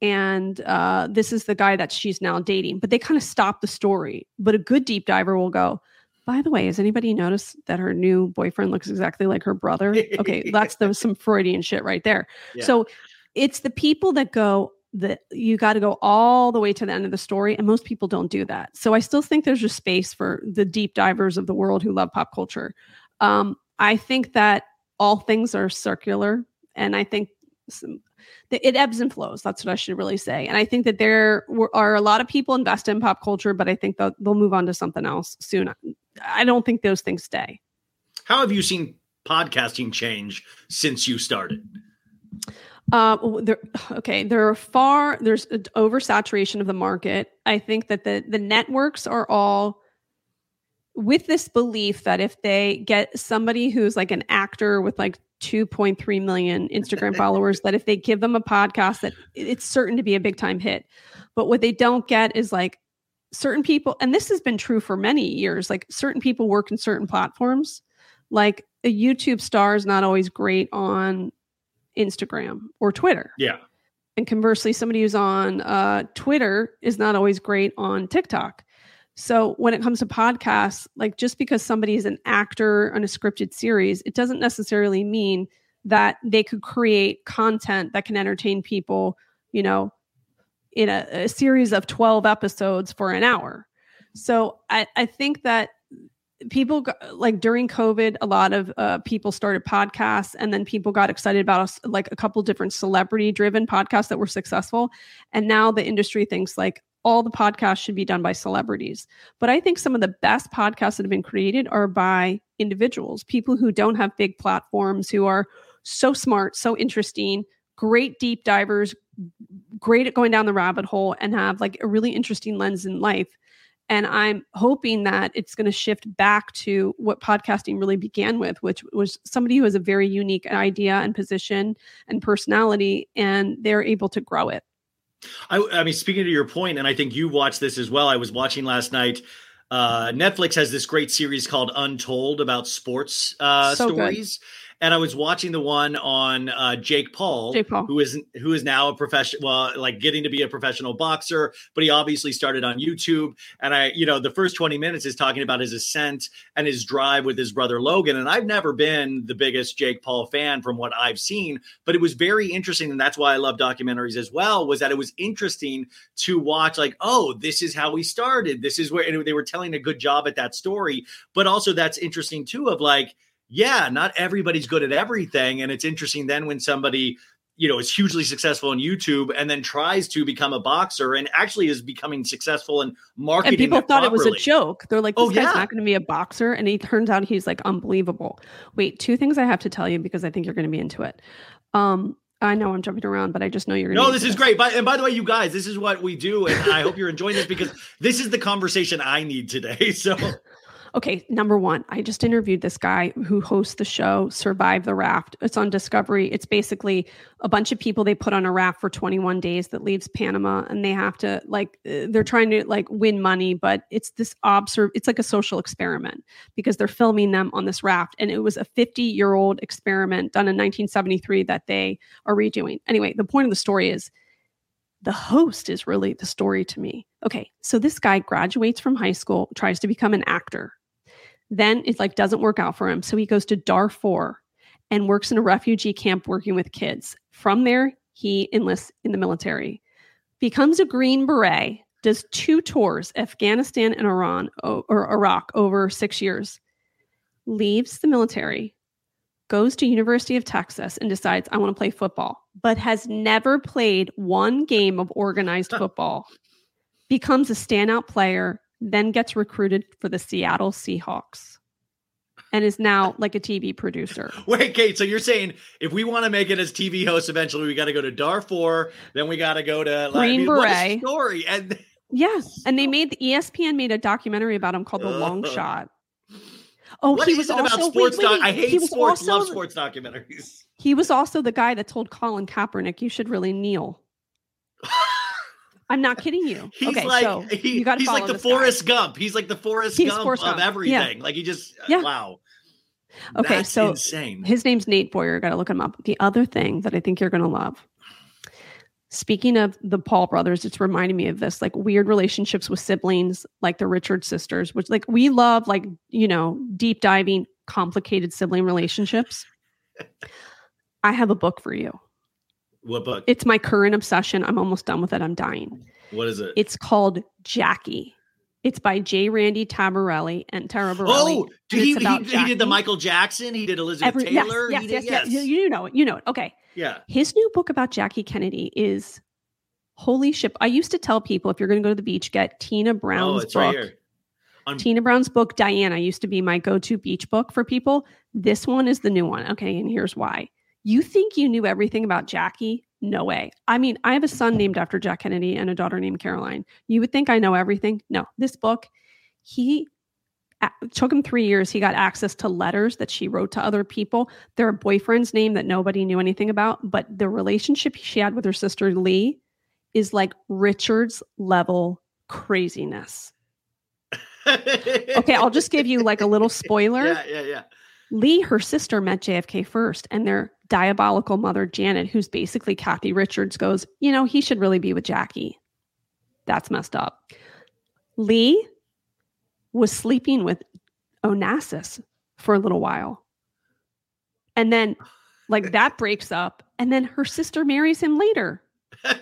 and uh, this is the guy that she's now dating." But they kind of stop the story. But a good deep diver will go, "By the way, has anybody noticed that her new boyfriend looks exactly like her brother?" Okay, that's the, some Freudian shit right there. Yeah. So it's the people that go that you got to go all the way to the end of the story and most people don't do that. So i still think there's a space for the deep divers of the world who love pop culture. Um, i think that all things are circular and i think some, it ebbs and flows that's what i should really say. And i think that there are a lot of people invested in pop culture but i think they'll, they'll move on to something else soon. I don't think those things stay. How have you seen podcasting change since you started? Uh, there, okay, there are far there's an oversaturation of the market. I think that the the networks are all with this belief that if they get somebody who's like an actor with like 2.3 million Instagram followers, that if they give them a podcast, that it's certain to be a big time hit. But what they don't get is like certain people, and this has been true for many years. Like certain people work in certain platforms. Like a YouTube star is not always great on Instagram or Twitter. Yeah. And conversely, somebody who's on uh, Twitter is not always great on TikTok. So when it comes to podcasts, like just because somebody is an actor on a scripted series, it doesn't necessarily mean that they could create content that can entertain people, you know, in a, a series of 12 episodes for an hour. So I, I think that people like during COVID, a lot of uh, people started podcasts, and then people got excited about like a couple different celebrity driven podcasts that were successful. And now the industry thinks like all the podcasts should be done by celebrities. But I think some of the best podcasts that have been created are by individuals, people who don't have big platforms, who are so smart, so interesting, great deep divers, great at going down the rabbit hole, and have like a really interesting lens in life. And I'm hoping that it's going to shift back to what podcasting really began with, which was somebody who has a very unique idea and position and personality, and they're able to grow it. I, I mean, speaking to your point, and I think you watched this as well. I was watching last night. Uh, Netflix has this great series called Untold about sports uh, So good. And I was watching the one on uh, Jake Paul, Jake Paul. who is who is now a professional, well, like getting to be a professional boxer, but he obviously started on YouTube. And I, you know, the first twenty minutes is talking about his ascent and his drive with his brother Logan. And I've never been the biggest Jake Paul fan from what I've seen, but it was very interesting, and that's why I love documentaries as well. Was that it was interesting to watch, like, oh, this is how he started. This is where and they were telling a good job at that story, but also that's interesting too. Of like yeah, not everybody's good at everything. And it's interesting then when somebody, you know, is hugely successful on YouTube and then tries to become a boxer and actually is becoming successful in marketing. And people thought it was a joke. They're like, this Oh, guy's yeah. not going to be a boxer. And he turns out he's like unbelievable. Wait, two things I have to tell you because I think you're going to be into it. Um, I know I'm jumping around, but I just know you're going to No, this is great. By, and by the way, you guys, this is what we do. And I hope you're enjoying this because this is the conversation I need today. So, Okay, number one, I just interviewed this guy who hosts the show Survive the Raft. It's on Discovery. It's basically a bunch of people they put on a raft for 21 days that leaves Panama, and they have to like uh, they're trying to like win money, but it's this observe. It's like a social experiment because they're filming them on this raft, and it was a 50 year old experiment done in 1973 that they are redoing. Anyway, the point of the story is the host is really the story to me. Okay, so this guy graduates from high school, tries to become an actor. Then it like doesn't work out for him, so he goes to Darfur and works in a refugee camp working with kids. From there, he enlists in the military, becomes a Green Beret, does two tours, Afghanistan and Iran or Iraq over 6 years. Leaves the military, goes to University of Texas and decides I want to play football, but has never played one game of organized football. Becomes a standout player, then gets recruited for the Seattle Seahawks. And is now like a TV producer. wait, Kate. So you're saying if we want to make it as TV hosts eventually, we got to go to Darfur, then we got to go to like, Green I mean, Beret. story. And Yeah. And they made E ESPN made a documentary about him called The Long Shot. Oh, what he was it also about sports? wait, doc- I hate sports. also Love the- sports documentaries. He was also the guy that told Colin Kaepernick, "You should really kneel." I'm not kidding you. He's okay, like so he- you he's like the this guy. Forrest Gump. He's like the Forrest He's Gump Forrest of Gump. Yeah. everything. Like he just uh, Yeah. wow. Okay, That's so insane. His name's Nate Boyer. Got to look him up. The other thing that I think you're going to love. Speaking of the Paul brothers, it's reminding me of this like weird relationships with siblings, like the Richard sisters, which like we love, like, you know, deep diving, complicated sibling relationships. I have a book for you. What book? It's my current obsession. I'm almost done with it. I'm dying. what is it? It's called Jackie. It's by J. Randy Tabarelli and Tara Taraborrelli. oh, he, he, he did the Michael Jackson. He did Elizabeth Every- Taylor. Yes, he yes, did, yes, You, you know it. You know it. Okay. yeah. His new book about Jackie Kennedy is holy shit. I used to tell people if you're going to go to the beach, get Tina Oh, Brown's it's book. right here. On- Tina Brown's book, Diana, used to be my go to beach book for people. This one is the new one. Okay. And here's why. You think you knew everything about Jackie? No way. I mean, I have a son named after Jack Kennedy and a daughter named Caroline. You would think I know everything. No, this book, he took him three years. He got access to letters that she wrote to other people. Their boyfriend's name that nobody knew anything about, but the relationship she had with her sister Lee is like Richard's level craziness. Okay, I'll just give you like a little spoiler. Yeah, yeah, yeah. Lee, her sister, met JFK first, and their diabolical mother, Janet, who's basically Kathy Richards, goes, You know, he should really be with Jackie. That's messed up. Lee was sleeping with Onassis for a little while. And then, like, that breaks up. And then her sister marries him later.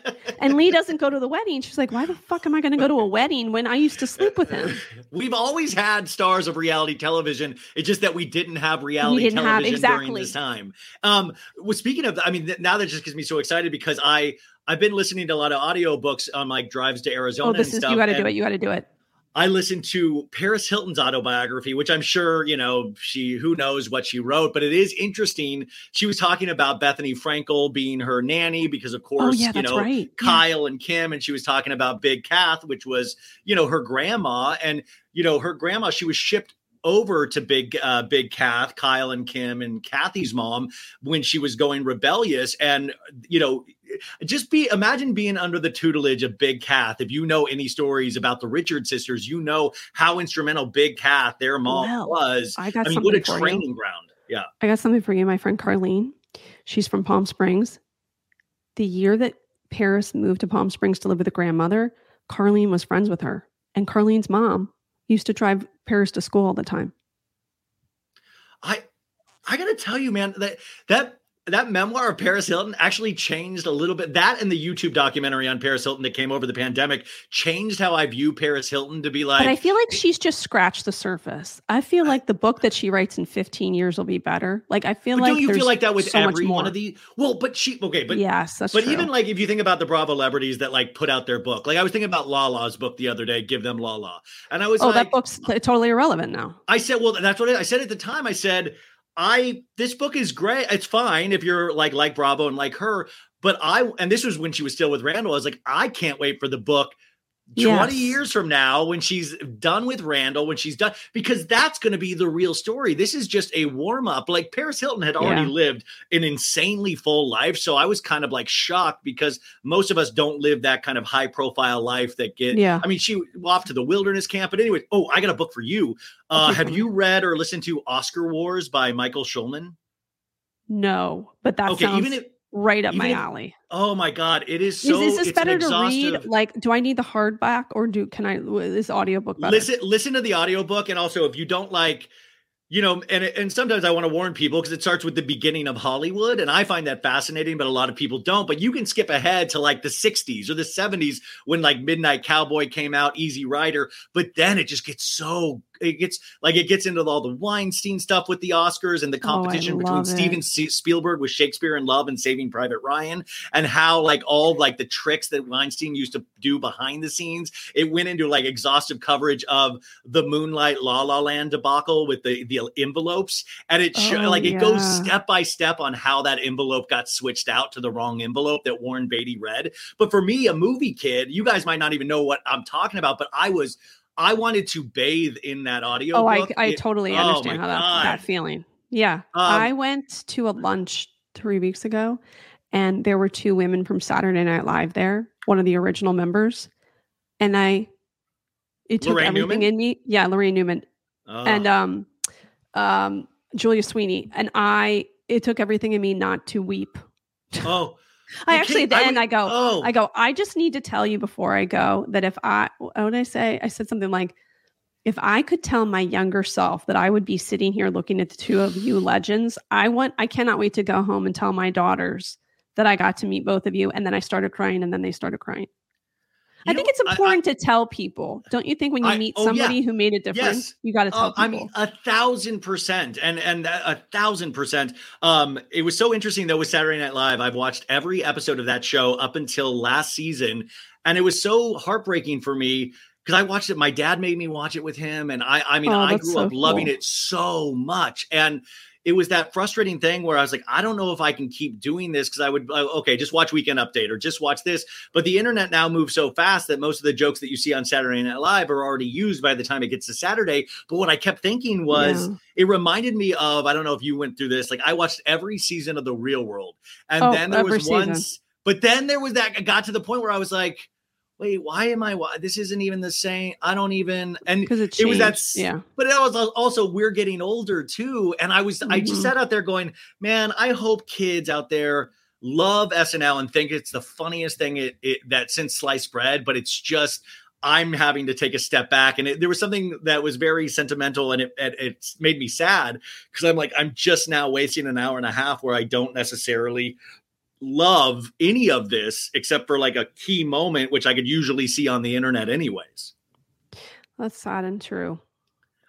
And Lee doesn't go to the wedding. She's like, Why the fuck am I going to go to a wedding when I used to sleep with him? We've always had stars of reality television. It's just that we didn't have reality didn't have- television during this time. Um, well, speaking of, I mean, now that just gets me so excited because I I've been listening to a lot of audiobooks on like drives to Arizona. Oh, this and is, stuff, you got to do it. You got to do it. I listened to Paris Hilton's autobiography, which I'm sure, you know, she who knows what she wrote, but it is interesting. She was talking about Bethenny Frankel being her nanny because, of oh, course, Oh, yeah, you know, right. Yeah. Kyle and Kim, and she was talking about Big Kath, which was, you know, her grandma, and you know, her grandma. She was shipped over to Big uh, Big Kath, Kyle and Kim, and Kathy's mom when she was going rebellious, and you know, just be imagine being under the tutelage of Big Kath. If you know any stories about the Richard sisters, you know how instrumental Big Kath, their mom, Well, was. I got I mean, what a for you. training ground. yeah. I got something for you, my friend Carlene. She's from Palm Springs. The year that Paris moved to Palm Springs to live with a grandmother, Carlene was friends with her. And Carlene's mom used to drive Paris to school all the time. I I gotta tell you, man, that that that memoir of Paris Hilton actually changed a little bit. That and the YouTube documentary on Paris Hilton that came over the pandemic changed how I view Paris Hilton to be like. But I feel like she's just scratched the surface. I feel like the book that she writes in 15 years will be better. Like I feel like don't you feel like that with so much every one more. of the? Well, but she okay, but yes, that's but true. even like if you think about the Bravo celebrities that like put out their book, like I was thinking about Lala's book the other day, Give Them Lala, and I was oh, like, that book's totally irrelevant now. I said, well, that's what I I said at the time. I said, I this book is great. It's fine if you're like like Bravo and like her, but I and this was when she was still with Randall. I was like, I can't wait for the book 20 Yes. years from now when she's done with Randall, when she's done, because that's going to be the real story. This is just a warm up. Like Paris Hilton had already Yeah. lived an insanely full life. So I was kind of like shocked because most of us don't live that kind of high profile life that get, Yeah. I mean, she off to the wilderness camp. But anyway, oh, I got a book for you. Uh, have you read or listened to Oscar Wars by Michael Schulman? No, but that Okay, sounds even if- right up even my alley. Oh my God. It is Is, so, is this better to read? Like, do I need the hardback or do can I is audiobook better? listen listen to the audiobook and also if you don't like you know and and sometimes i want to warn people because it starts with the beginning of hollywood and i find that fascinating but a lot of people don't but you can skip ahead to like the 60s or the 70s when like midnight cowboy came out easy rider but then it just gets so it gets like it gets into all the weinstein stuff with the oscars and the Oh, competition between love steven it. Spielberg with shakespeare in love and saving private ryan and how like all like the tricks that weinstein used to do behind the scenes it went into like exhaustive coverage of the Moonlight La La Land debacle with the the envelopes, and it Oh, like it goes step by step on how that envelope got switched out to the wrong envelope that Warren Beatty read. But for me, a movie kid, you guys might not even know what I'm talking about, but I was. I wanted to bathe in that audio. oh, I. I It- totally oh understand my how that that feeling. Yeah, Um, I went to a lunch three weeks ago, and there were two women from Saturday Night Live there, one of the original members, and I. It took Laraine everything Newman? in me. Yeah, Laraine Newman Oh. and um, um, Julia Sweeney, and I. It took everything in me not to weep. oh, I You actually can't- at the I I go, oh. I go, I just need to tell you before I go that if I what did I say? I said something like, if I could tell my younger self that I would be sitting here looking at the two of you legends, I want I cannot wait to go home and tell my daughters that I got to meet both of you. And then I started crying and then they started crying. I think know, it's I- I- important to tell people. Don't you think when you I- meet oh, yeah. somebody who made a difference, Yes. you got to tell Uh, people? I mean, a thousand percent, and and a thousand percent. Um, it was so interesting though with Saturday Night Live. I've watched every episode of that show up until last season, and it was so heartbreaking for me because I watched it. My dad made me watch it with him, and I, I mean, Oh, I grew so up loving it so much, and. It was that frustrating thing where I was like, I don't know if I can keep doing this because I would, uh, okay, just watch Weekend Update or just watch this. But the internet now moves so fast that most of the jokes that you see on Saturday Night Live are already used by the time it gets to Saturday. But what I kept thinking was, Yeah. it reminded me of I don't know if you went through this. Like I watched every season of The Real World, and Oh, then there was season. once, but then there was that. I got to the point where I was like, wait, why am I? Why, this isn't even the same. I don't even. And because it, it was that. yeah. But it was also we're getting older too, and I was I just Mhm. sat out there going, man, I hope kids out there love SNL and think it's the funniest thing it, it that since sliced bread, but it's just I'm having to take a step back. And it, there was something that was very sentimental and it, it, it made me sad because I'm like, I'm just now wasting an hour and a half where I don't necessarily love any of this except for like a key moment, which I could usually see on the internet anyways. That's sad and true.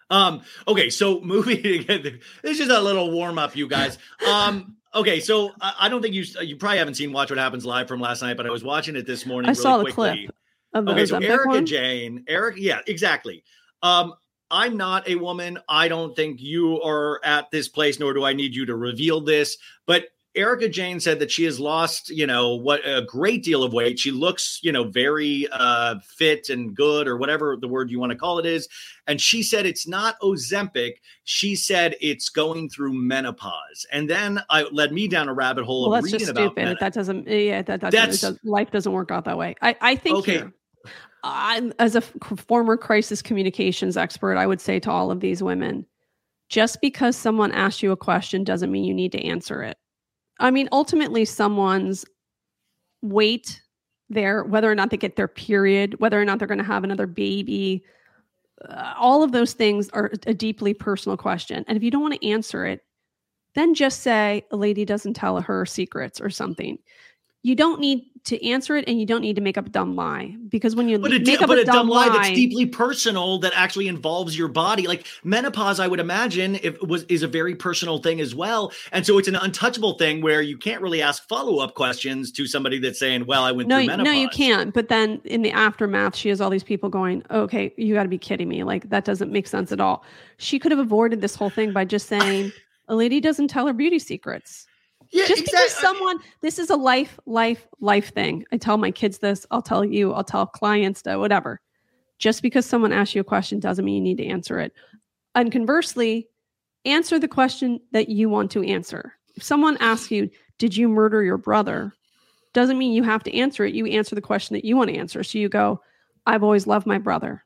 Um, okay, so moving again, this is a little warm up, you guys. Um, okay, so I, I don't think you you probably haven't seen Watch What Happens live from last night, but I was watching it this morning. I really saw the quickly. clip Okay, so Erika one. Jayne, Eric, yeah, exactly. Um, I'm not a woman. I don't think you are at this place, nor do I need you to reveal this. But Erika Jayne said that she has lost, you know, what a great deal of weight. She looks, you know, very uh, fit and good, or whatever the word you want to call it is. And she said it's not Ozempic. She said it's going through menopause. And then I led me down a rabbit hole Well, of reading about stupid. men- That doesn't. Yeah, that, that That's- does, life doesn't work out that way. I, I think Okay. here, I'm as a former crisis communications expert, I would say to all of these women, just because someone asks you a question doesn't mean you need to answer it. I mean, ultimately, someone's weight, their whether or not they get their period, whether or not they're going to have another baby, uh, all of those things are a deeply personal question. And if you don't want to answer it, then just say a lady doesn't tell her secrets or something. You don't need to answer it and you don't need to make up a dumb lie because when you But a, make up but a dumb, lie, that's deeply personal that actually involves your body. Like menopause, I would imagine if was is a very personal thing as well. And so it's an untouchable thing where you can't really ask follow-up questions to somebody that's saying, Well, I went no, through menopause. no, you can't. But then in the aftermath, she has all these people going, "Okay, you got to be kidding me! Like that doesn't make sense at all." She could have avoided this whole thing by just saying, "A lady doesn't tell her beauty secrets." Yeah, just because someone, this is a life, life, life thing. I tell my kids this. I'll tell you. I'll tell clients that whatever. Just because someone asks you a question doesn't mean you need to answer it. And conversely, answer the question that you want to answer. If someone asks you, "Did you murder your brother?" doesn't mean you have to answer it. You answer the question that you want to answer. So you go, I've always loved my brother.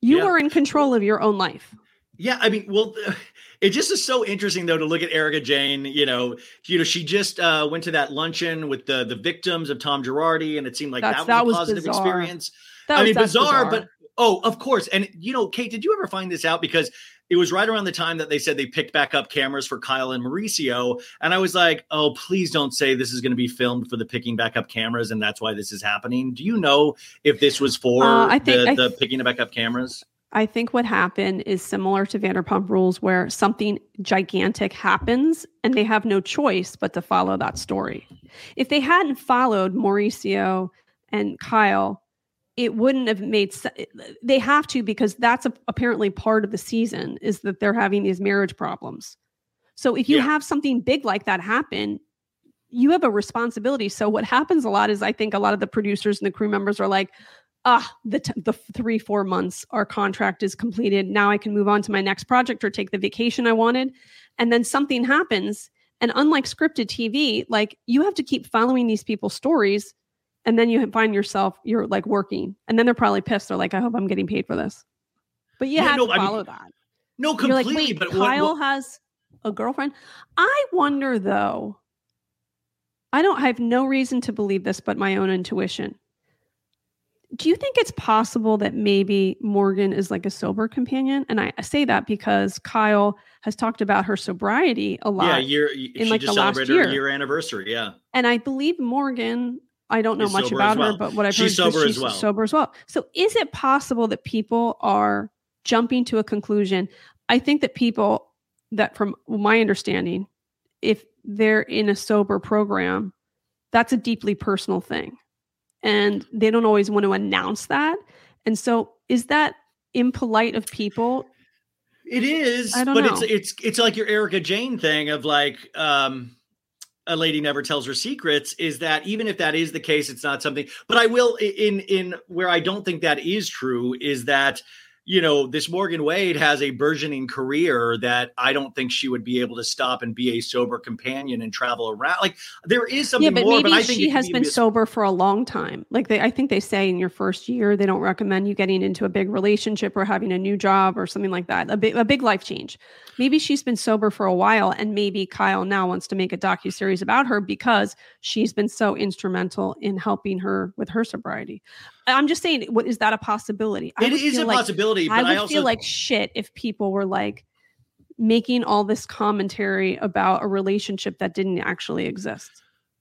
You Yeah. are in control of your own life. Yeah, I mean, well, it just is so interesting though to look at Erika Jayne. You know, you know, she just uh, went to that luncheon with the the victims of Tom Girardi, and it seemed like That's- that was that a positive bizarre. experience. That I mean, that's bizarre, but oh, of course. And you know, Kate, did you ever find this out? Because it was right around the time that they said they picked back up cameras for Kyle and Mauricio, and I was like, oh, please don't say this is going to be filmed for the picking back up cameras, and that's why this is happening. Do you know if this was for Uh, I think- the, I the th- picking back up cameras? I think what happened is similar to Vanderpump Rules, where something gigantic happens and they have no choice but to follow that story. If they hadn't followed Mauricio and Kyle, it wouldn't have made sense. They have to because that's a, apparently part of the season is that they're having these marriage problems. So if you Yeah. have something big like that happen, you have a responsibility. So what happens a lot is I think a lot of the producers and the crew members are like, ah, the t- the three four months our contract is completed. Now I can move on to my next project or take the vacation I wanted, and then something happens. And unlike scripted TV, like you have to keep following these people's stories, and then you find yourself you're like working, and then they're probably pissed. They're like, I hope I'm getting paid for this. But you Yeah, have no, to I mean, follow that. No, completely. like, wait, but what- Kyle what- has a girlfriend. I wonder though. I don't I have no reason to believe this, but my own intuition. Do you think it's possible that maybe Morgan is like a sober companion? And I, I say that because Kyle has talked about her sobriety a lot. yeah, year in, she like, the last year. year anniversary. Yeah. And I believe Morgan, I don't know Is much about well. her, but what I've She's heard sober as she's well. sober as well. So is it possible that people are jumping to a conclusion? I think that people that from my understanding, if they're in a sober program, that's a deeply personal thing. And they don't always want to announce that. And so is that impolite of people? It is, I don't but know. it's it's it's like your Erika Jayne thing of like um a lady never tells her secrets is that even if that is the case it's not something but I will in in where I don't think that is true is that you know this Morgan Wade has a burgeoning career that I don't think she would be able to stop and be a sober companion and travel around like there is something yeah, but more maybe but I think she has be been mis- sober for a long time. Like they, I think they say in your first year, they don't recommend you getting into a big relationship or having a new job or something like that. A big, a big life change. Maybe she's been sober for a while, and maybe Kyle now wants to make a docu series about her because she's been so instrumental in helping her with her sobriety. I'm just saying, what is that a possibility? It would is a like- possibility I would I also feel like shit if people were like making all this commentary about a relationship that didn't actually exist.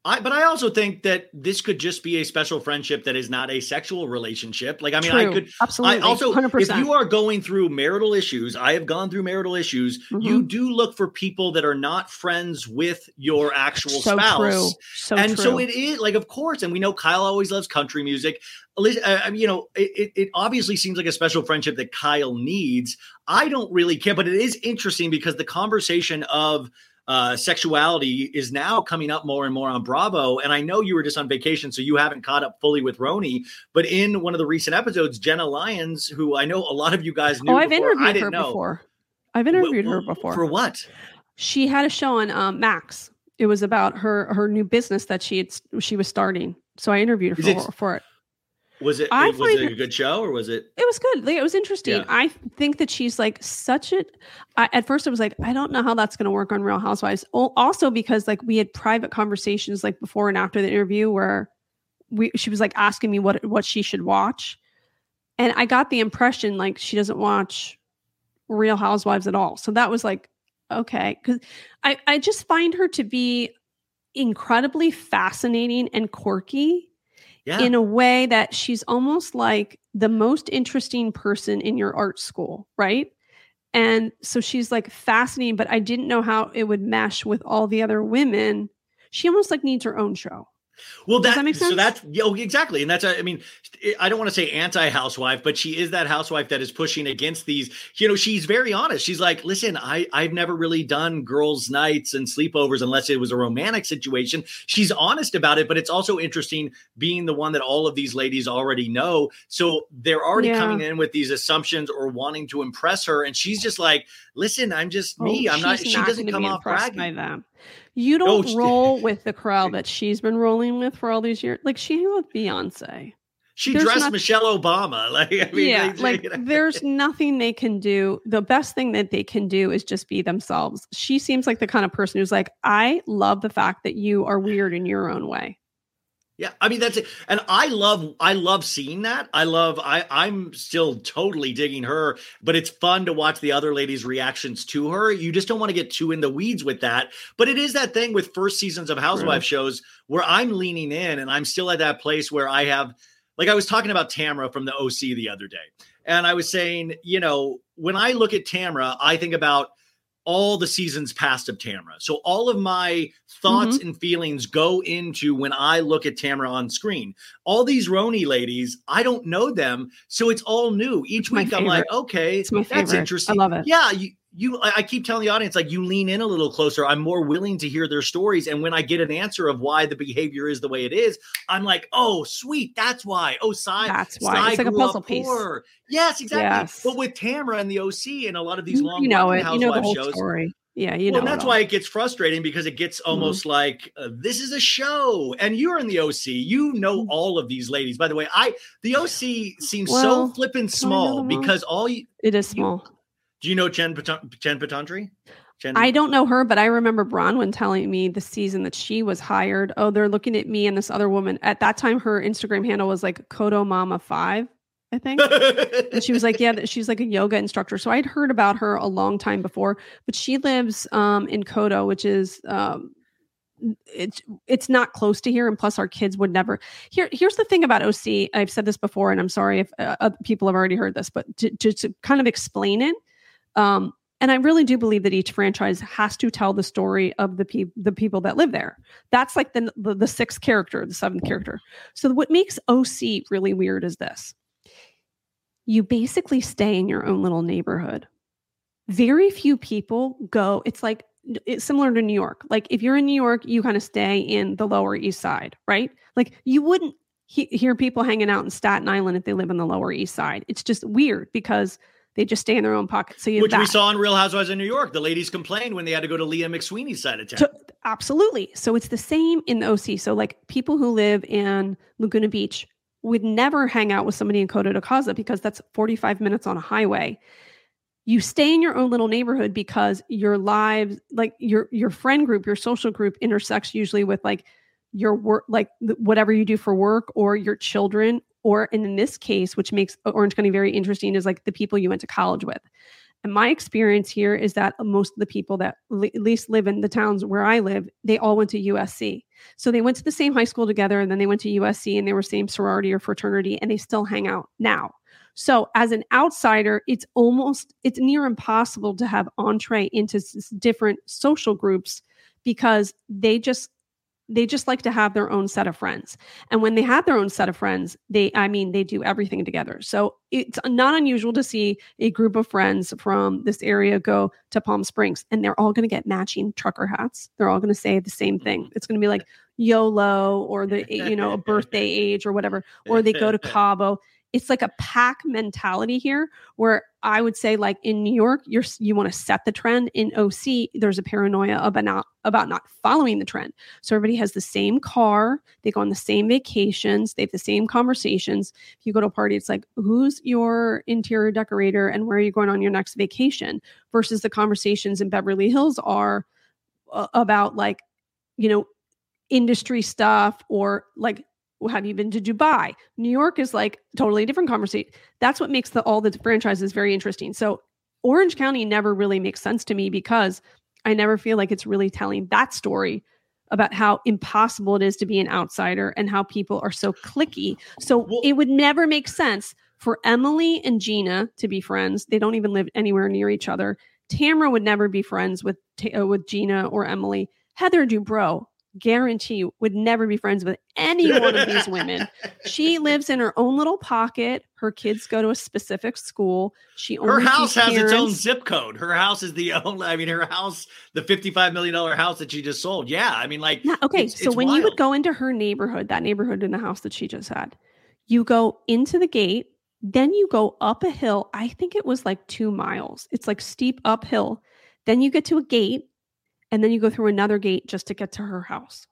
I, but I also think that this could just be a special friendship that is not a sexual relationship. Like, I mean, I could Absolutely. I also, 100%. if you are going through marital issues, I have gone through marital issues. Mm-hmm. You do look for people that are not friends with your actual so spouse. true. So and true. so it is like, of course, and we know Kyle always loves country music. Uh, you know, it, it obviously seems like a special friendship that Kyle needs. I don't really care, but it is interesting because the conversation of uh, sexuality is now coming up more and more on Bravo. And I know you were just on vacation, so you haven't caught up fully with RHONY. But in one of the recent episodes, Jenna Lyons, who I know a lot of you guys knew, oh, I've before, I interviewed didn't her know. before. I've interviewed her before. For what? She had a show on um, Max. It was about her her new business that she had she was starting. So I interviewed her for, it- for it. Was it I was it a good show or was it? It was good. Like, it was interesting. Yeah. I think that she's like such a. I, at first, I was like, I don't know how that's going to work on Real Housewives. Also, because like we had private conversations like before and after the interview where we she was like asking me what what she should watch, and I got the impression like she doesn't watch Real Housewives at all. So that was like okay because I I just find her to be incredibly fascinating and quirky Yeah. in a way that she's almost like the most interesting person in your art school, right? And so she's like fascinating, but I didn't know how it would mesh with all the other women. She almost like needs her own show. Well, that, that so that's yeah, oh, exactly, and that's uh, I mean, I don't want to say anti-housewife, but she is that housewife that is pushing against these. You know, she's very honest. She's like, listen, I I've never really done girls' nights and sleepovers unless it was a romantic situation. She's honest about it, but it's also interesting being the one that all of these ladies already know. So they're already Yeah. coming in with these assumptions or wanting to impress her, and she's just like, listen, I'm just me. Oh, I'm not. She doesn't come off bragging. by them. You don't oh, she- roll with the crowd that she's been rolling with for all these years. Like she with Beyonce. She There's dressed not- Michelle Obama. Like, I mean, yeah, they- like you know. there's nothing they can do. The best thing that they can do is just be themselves. She seems like the kind of person who's like, I love the fact that you are weird in your own way. Yeah, I mean that's it. And I love I love seeing that. I love I I'm still totally digging her, but it's fun to watch the other ladies' reactions to her. You just don't want to get too in the weeds with that. But it is that thing with first seasons of Housewife shows where I'm leaning in and I'm still at that place where I have like I was talking about Tamra from the OC the other day. And I was saying, you know, when I look at Tamra, I think about all the seasons past of Tamra. So all of my thoughts mm-hmm. and feelings go into when I look at Tamra on screen. All these RHONY ladies, I don't know them, so it's all new. Each my week I'm like, okay, It's my that's favorite. interesting. I love it. Yeah, you you I keep telling the audience like you lean in a little closer. I'm more willing to hear their stories and when I get an answer of why the behavior is the way it is, I'm like, "Oh, sweet, that's why." Oh, Sai That's why. Sai It's like a puzzle piece. poor. Yes, exactly. Yes. But with Tamra and the OC and a lot of these long you know it. You know the whole shows, story. Yeah, you know. and that's why it gets frustrating because it gets Mm-hmm. almost like uh, this is a show, and you're in the OC. You know all of these ladies. By the way, I the OC seems Well, so flippin' do I know small because all you It is small. Do you know Jenn Patan- Jenn Pedranti? Jenn, I don't know her, but I remember Bronwyn telling me the season that she was hired. Oh, they're looking at me and this other woman. At that time, her Instagram handle was like Kodo Mama Five, I think. and she was like, yeah, she's like a yoga instructor. So I'd heard about her a long time before, but she lives um, in Coto, which is um, it's it's not close to here, and plus our kids would never. Here, here's the thing about OC. I've said this before, and I'm sorry if uh, other people have already heard this, but to, to, to kind of explain it. Um, and I really do believe that each franchise has to tell the story of the people the people that live there. That's like the, the the sixth character, the seventh character. So what makes OC really weird is this: you basically stay in your own little neighborhood. Very few people go. It's like it's similar to New York. Like if you're in New York, you kind of stay in the Lower East Side, right? Like you wouldn't he- hear people hanging out in Staten Island if they live in the Lower East Side. It's just weird because they just stay in their own pocket. So you which we saw in Real Housewives of New York. The ladies complained when they had to go to Leah McSweeney's side of town. To- absolutely. So it's the same in the OC. So like people who live in Laguna Beach would never hang out with somebody in Coto de Caza because that's 45 minutes on a highway. You stay in your own little neighborhood because your lives, like your your friend group, your social group intersects usually with like your work, like whatever you do for work or your children, or in this case, which makes Orange County very interesting, is like the people you went to college with. And my experience here is that most of the people that at least live in the towns where I live, they all went to USC. So they went to the same high school together and then they went to USC and they were same sorority or fraternity and they still hang out now. So as an outsider, it's almost it's near impossible to have entree into s- different social groups because they just they just like to have their own set of friends. And when they have their own set of friends, they, I mean, they do everything together. So it's not unusual to see a group of friends from this area go to Palm Springs and they're all going to get matching trucker hats. They're all going to say the same thing. It's going to be like YOLO or the, you know, a birthday age or whatever, or they go to Cabo. It's like a pack mentality here where I would say like in New York, you're you want to set the trend. In OC, there's a paranoia about not about not following the trend. So everybody has the same car, they go on the same vacations, they have the same conversations. If you go to a party, it's like, who's your interior decorator and where are you going on your next vacation? Versus the conversations in Beverly Hills are uh, about like, you know, industry stuff or like have you been to Dubai? New York is like totally different conversation. That's what makes the all the franchises very interesting. So Orange County never really makes sense to me because I never feel like it's really telling that story about how impossible it is to be an outsider and how people are so clicky. So well, it would never make sense for Emily and Gina to be friends. They don't even live anywhere near each other. Tamra would never be friends with uh, with Gina or Emily. Heather Dubrow guarantee would never be friends with any one of these women. She lives in her own little pocket. Her kids go to a specific school. She her house has parents. its own zip code. Her house is the only. I mean, her house, the fifty-five million dollar house that she just sold. Yeah, I mean, like, okay. It's, so it's when wild. you would go into her neighborhood, that neighborhood in the house that she just had, you go into the gate. Then you go up a hill. I think it was like two miles. It's like steep uphill. Then you get to a gate and then you go through another gate just to get to her house.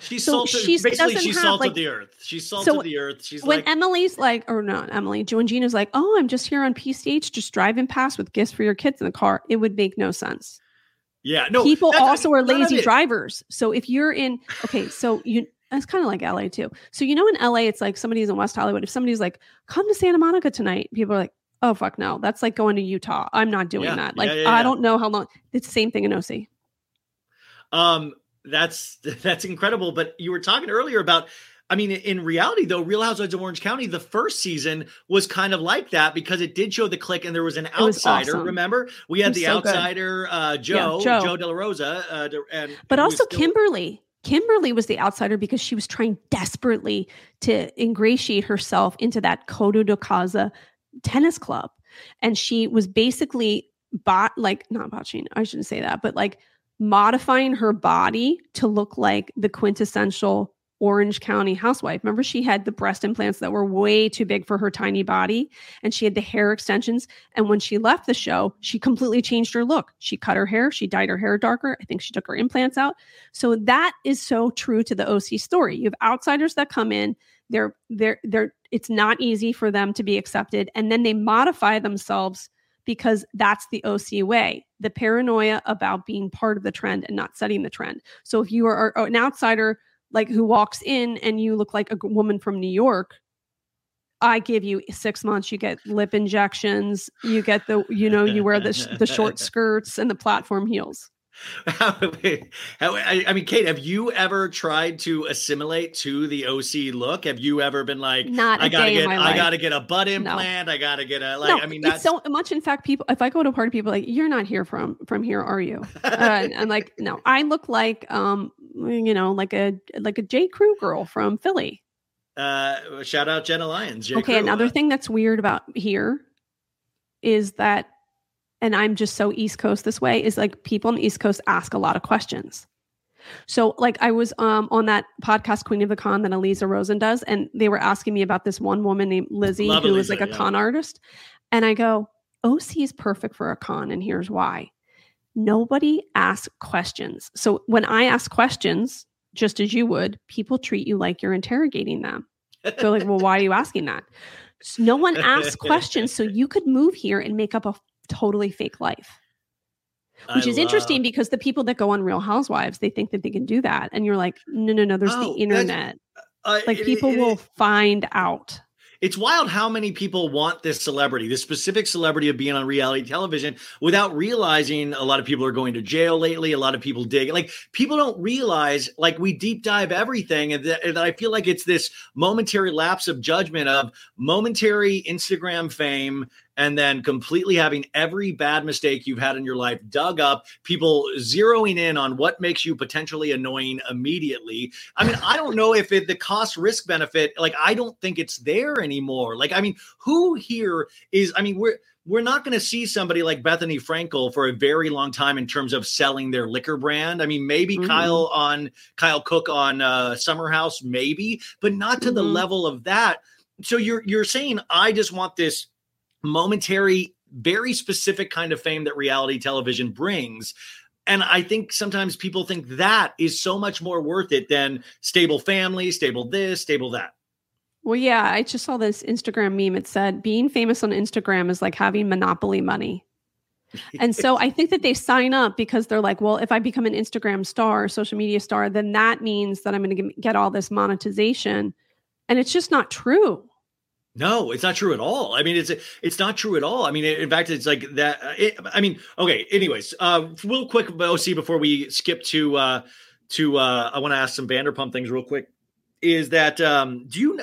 She so salted. She's, basically, she salted like, the earth. She salted so the earth. She's when like, Emily's like, or not Emily, Joe Joan Gina's like, oh, I'm just here on PCH, just driving past with gifts for your kids in the car. It would make no sense. Yeah, no. People also are lazy drivers. So if you're in, okay, so you. It's kind of like LA too. So you know, in LA, it's like somebody's in West Hollywood. If somebody's like, "Come to Santa Monica tonight," people are like, "Oh fuck no!" That's like going to Utah. I'm not doing yeah, that. Like yeah, yeah, I don't know how long. It's the same thing in OC. Um, that's that's incredible. But you were talking earlier about I mean, in reality, though, Real Housewives of Orange County, the first season was kind of like that because it did show the click, and there was an outsider. Awesome. Remember, we had the so outsider, uh, Joe, yeah, Joe, Jo De La Rosa, uh, and but also still- Kimberly. Kimberly was the outsider because she was trying desperately to ingratiate herself into that Coto de Caza tennis club, and she was basically bot like not botching. I shouldn't say that, but like modifying her body to look like the quintessential Orange County housewife. Remember, she had the breast implants that were way too big for her tiny body, and she had the hair extensions. And when she left the show, she completely changed her look. She cut her hair, she dyed her hair darker. I think she took her implants out. So that is so true to the OC story. You have outsiders that come in, they're they're they're it's not easy for them to be accepted, and then they modify themselves because that's the OC way the paranoia about being part of the trend and not setting the trend. So if you are an outsider, like who walks in and you look like a woman from New York, I give you six months. You get lip injections. You get the, you know, you wear the the short skirts and the platform heels. I mean, Kate, have you ever tried to assimilate to the OC look? Have you ever been like, not I gotta get, I gotta get a butt implant. No. I gotta get a like. No, I mean, that's so much. In fact, people, if I go to a party, people like, you're not here from from here, are you? uh, I'm like, no, I look like, um, you know, like a like a J Crew girl from Philly. Uh, shout out Jenna Lyons. J. okay, Crew, another uh, thing that's weird about here is that and I'm just so East Coast this way, is like people on the East Coast ask a lot of questions. So, like, I was um, on that podcast, Queen of the Con, that Aliza Rosen does, and they were asking me about this one woman named Lizzie, Love who was like a yeah. con artist. And I go, OC is perfect for a con, and here's why. Nobody asks questions. So, when I ask questions, just as you would, people treat you like you're interrogating them. They're like, well, why are you asking that? So no one asks questions. So you could move here and make up a totally fake life which I is love... interesting because the people that go on real housewives they think that they can do that and you're like no no no there's oh, the internet uh, like people it, will find out it's wild how many people want this celebrity, this specific celebrity of being on reality television without realizing a lot of people are going to jail lately. A lot of people dig like people don't realize like we deep dive everything. And, th- and I feel like it's this momentary lapse of judgment of momentary Instagram fame and then completely having every bad mistake you've had in your life dug up, people zeroing in on what makes you potentially annoying immediately. I mean, I don't know if it, the cost risk benefit, like, I don't think it's there anymore. Like, I mean, who here is, I mean, we're, we're not going to see somebody like Bethenny Frankel for a very long time in terms of selling their liquor brand. I mean, maybe mm-hmm. Kyle on Kyle Cooke on uh, Summer House, maybe, but not to mm-hmm. the level of that so you're you're saying I just want this momentary, very specific kind of fame that reality television brings. And I think sometimes people think that is so much more worth it than stable family, stable this, stable that. Well, yeah, I just saw this Instagram meme. It said being famous on Instagram is like having monopoly money. and so I think that they sign up because they're like, well, if I become an Instagram star, social media star, then that means that I'm going to get all this monetization. And it's just not true. No, it's not true at all. I mean, it's it's not true at all. I mean, in fact, it's like that. Uh, it, I mean, okay. Anyways, uh, real quick, OC, before we skip to uh, to, uh, I want to ask some Vanderpump things real quick. Is that um, do you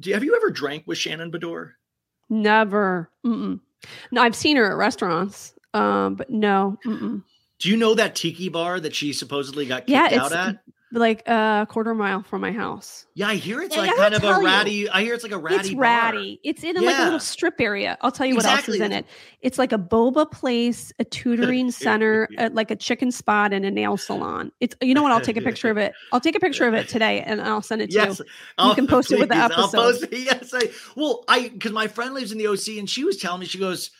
do? Have you ever drank with Shannon Beador? Never. Mm-mm. No, I've seen her at restaurants, um, but no. Mm-mm. Do you know that tiki bar that she supposedly got kicked yeah, out at? Like a quarter mile from my house. Yeah, I hear it's yeah, like kind of a ratty. You, I hear it's like a ratty. It's ratty. It's in yeah. like a little strip area. I'll tell you exactly. what else is in it. It's like a boba place, a tutoring center, a, like a chicken spot, and a nail salon. It's you know what? I'll take a picture of it. I'll take a picture of it today, and I'll send it to yes. you. You I'll, can post please, it with the episode. I'll post it. Yes, I well, I because my friend lives in the OC, and she was telling me she goes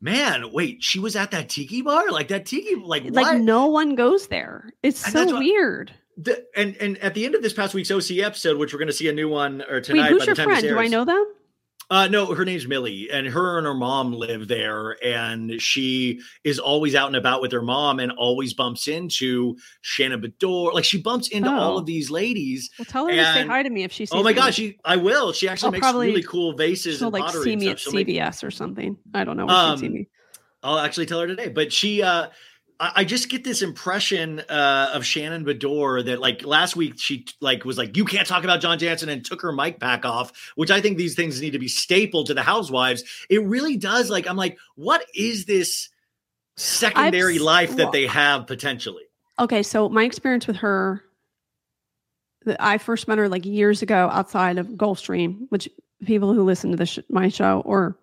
man, wait, she was at that tiki bar? Like that tiki, like what? Like no one goes there. It's so weird. The, and and at the end of this past week's OC episode, which we're going to see a new one or tonight. Wait, who's your friend? Do I know them? Uh, no, her name's Millie, and her and her mom live there, and she is always out and about with her mom, and always bumps into Shannon Beador. Like she bumps into oh. all of these ladies. Well, tell her and, to say hi to me if she. oh my me. gosh, she I will. She actually I'll makes probably, really cool vases. She'll like see me at CVS or something. I don't know. Um, see me. I'll actually tell her today, but she. uh I just get this impression uh, of Shannon Beador that like last week she like was like you can't talk about John Janssen and took her mic back off, which I think these things need to be stapled to the housewives. It really does. Like I'm like, what is this secondary I've, life that they have potentially? Okay, so my experience with her, I first met her like years ago outside of Gulfstream, which people who listen to this sh- my show or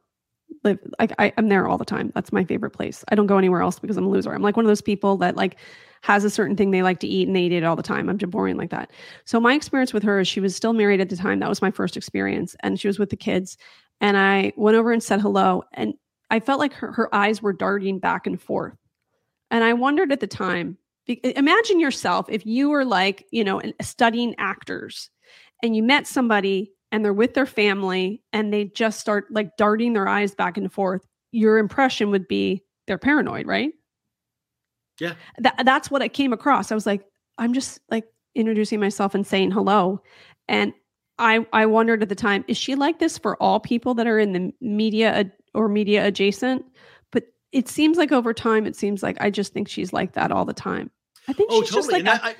live like I, I'm there all the time. That's my favorite place. I don't go anywhere else because I'm a loser. I'm like one of those people that like has a certain thing they like to eat and they eat it all the time. I'm just boring like that. So my experience with her is she was still married at the time. That was my first experience. And she was with the kids. And I went over and said hello. And I felt like her, her eyes were darting back and forth. And I wondered at the time, imagine yourself if you were like, you know, studying actors and you met somebody and they're with their family and they just start like darting their eyes back and forth, your impression would be they're paranoid, right? Yeah. That, that's what I came across. I was like, I'm just like introducing myself and saying hello. And I I wondered at the time, is she like this for all people that are in the media ad- or media adjacent? But it seems like over time, it seems like I just think she's like that all the time. I think oh, she's totally. just like a, I,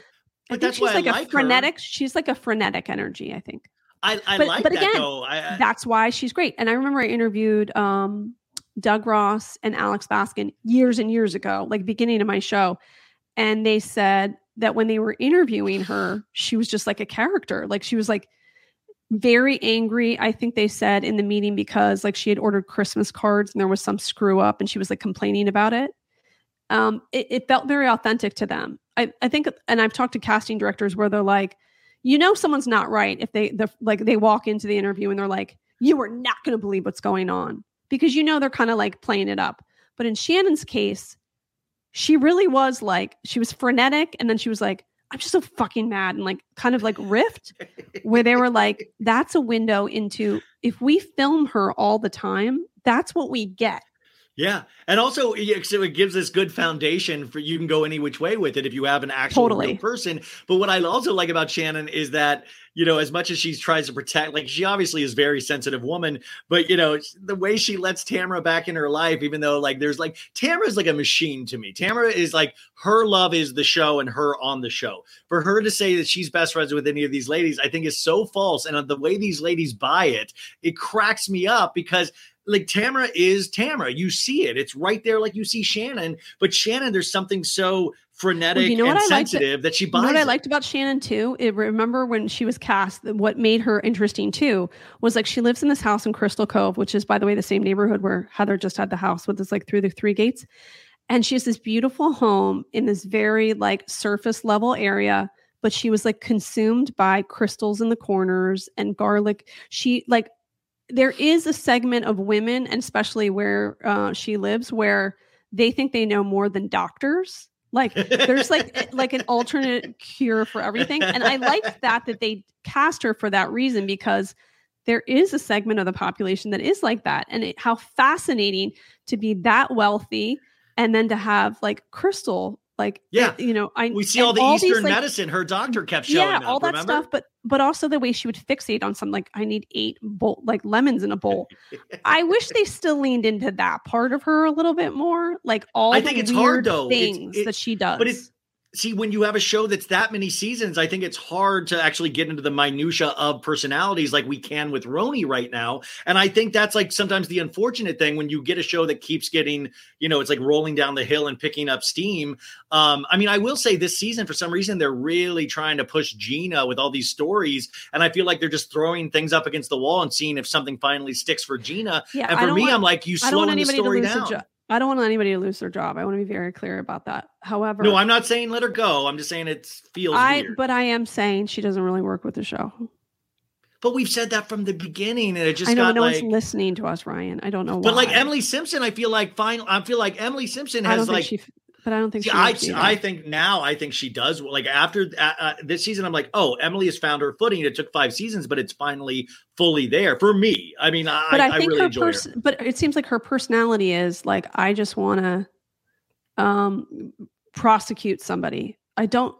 I think she's like, like a frenetic. Her. She's like a frenetic energy. I think. I, I but, like but that again, though. I, I, that's why she's great. And I remember I interviewed um, Doug Ross and Alex Baskin years and years ago, like beginning of my show. And they said that when they were interviewing her, she was just like a character. Like she was like very angry. I think they said in the meeting because like she had ordered Christmas cards and there was some screw up and she was like complaining about it. Um, it, it felt very authentic to them. I, I think, and I've talked to casting directors where they're like, you know someone's not right if they the like they walk into the interview and they're like you are not going to believe what's going on because you know they're kind of like playing it up. But in shannon's case she really was like she was frenetic and then she was like i'm just so fucking mad and like kind of like rift where they were like that's a window into if we film her all the time that's what we get yeah, and also so it gives this good foundation for you can go any which way with it if you have an actual totally. person. But what I also like about Shannon is that you know as much as she tries to protect, like she obviously is very sensitive woman, but you know the way she lets Tamra back in her life, even though like there's like Tamra is like a machine to me. Tamra is like her love is the show and her on the show. For her to say that she's best friends with any of these ladies, I think is so false. And uh, the way these ladies buy it, it cracks me up because like Tamra is Tamra. You see it. It's right there, like you see Shannon. But Shannon, there's something so frenetic well, you know and sensitive that she buys. You know what it. I liked about Shannon too? It, remember when she was cast, what made her interesting too was like she lives in this house in Crystal Cove, which is by the way the same neighborhood where Heather just had the house with this like through the three gates. And she has this beautiful home in this very like surface level area, but she was like consumed by crystals in the corners and garlic. She like there is a segment of women, and especially where uh, she lives, where they think they know more than doctors. Like there's like like an alternate cure for everything, and I like that that they cast her for that reason because there is a segment of the population that is like that, and it, how fascinating to be that wealthy and then to have like Crystal like Yeah. Eh, you know I We see all the these, Eastern like, medicine. Her doctor kept showing yeah up. all that remember? stuff but but also the way she would fixate on something like i need eight bowl like lemons in a bowl i wish they still leaned into that part of her a little bit more like all I think it's hard, though. It's- things it- that she does But it's see when you have a show that's that many seasons, I think it's hard to actually get into the minutia of personalities like we can with RHONY right now. And I think that's like sometimes the unfortunate thing when you get a show that keeps getting, you know, it's like rolling down the hill and picking up steam. Um, I mean, I will say this season for some reason they're really trying to push Gina with all these stories, and I feel like they're just throwing things up against the wall and seeing if something finally sticks for Gina. yeah and for me, want- I'm like, you slowing the story down. I don't want anybody to lose their job. I want to be very clear about that. However, No, I'm not saying let her go. I'm just saying it feels I weird. but I am saying she doesn't really work with the show. But we've said that from the beginning, and it just I know got no like. one's listening to us, Ryan. I don't know why. But like. Emily Simpson, I feel like fine. I feel like Emily Simpson has like. she. But I don't think See, she. I. I think now I think she does. Like after uh, uh, this season, I'm like, oh, Emily has found her footing. It took five seasons, but it's finally fully there for me. I mean, I, but I, I think really her enjoy her. but it seems like her personality is like I just want to um prosecute somebody. I don't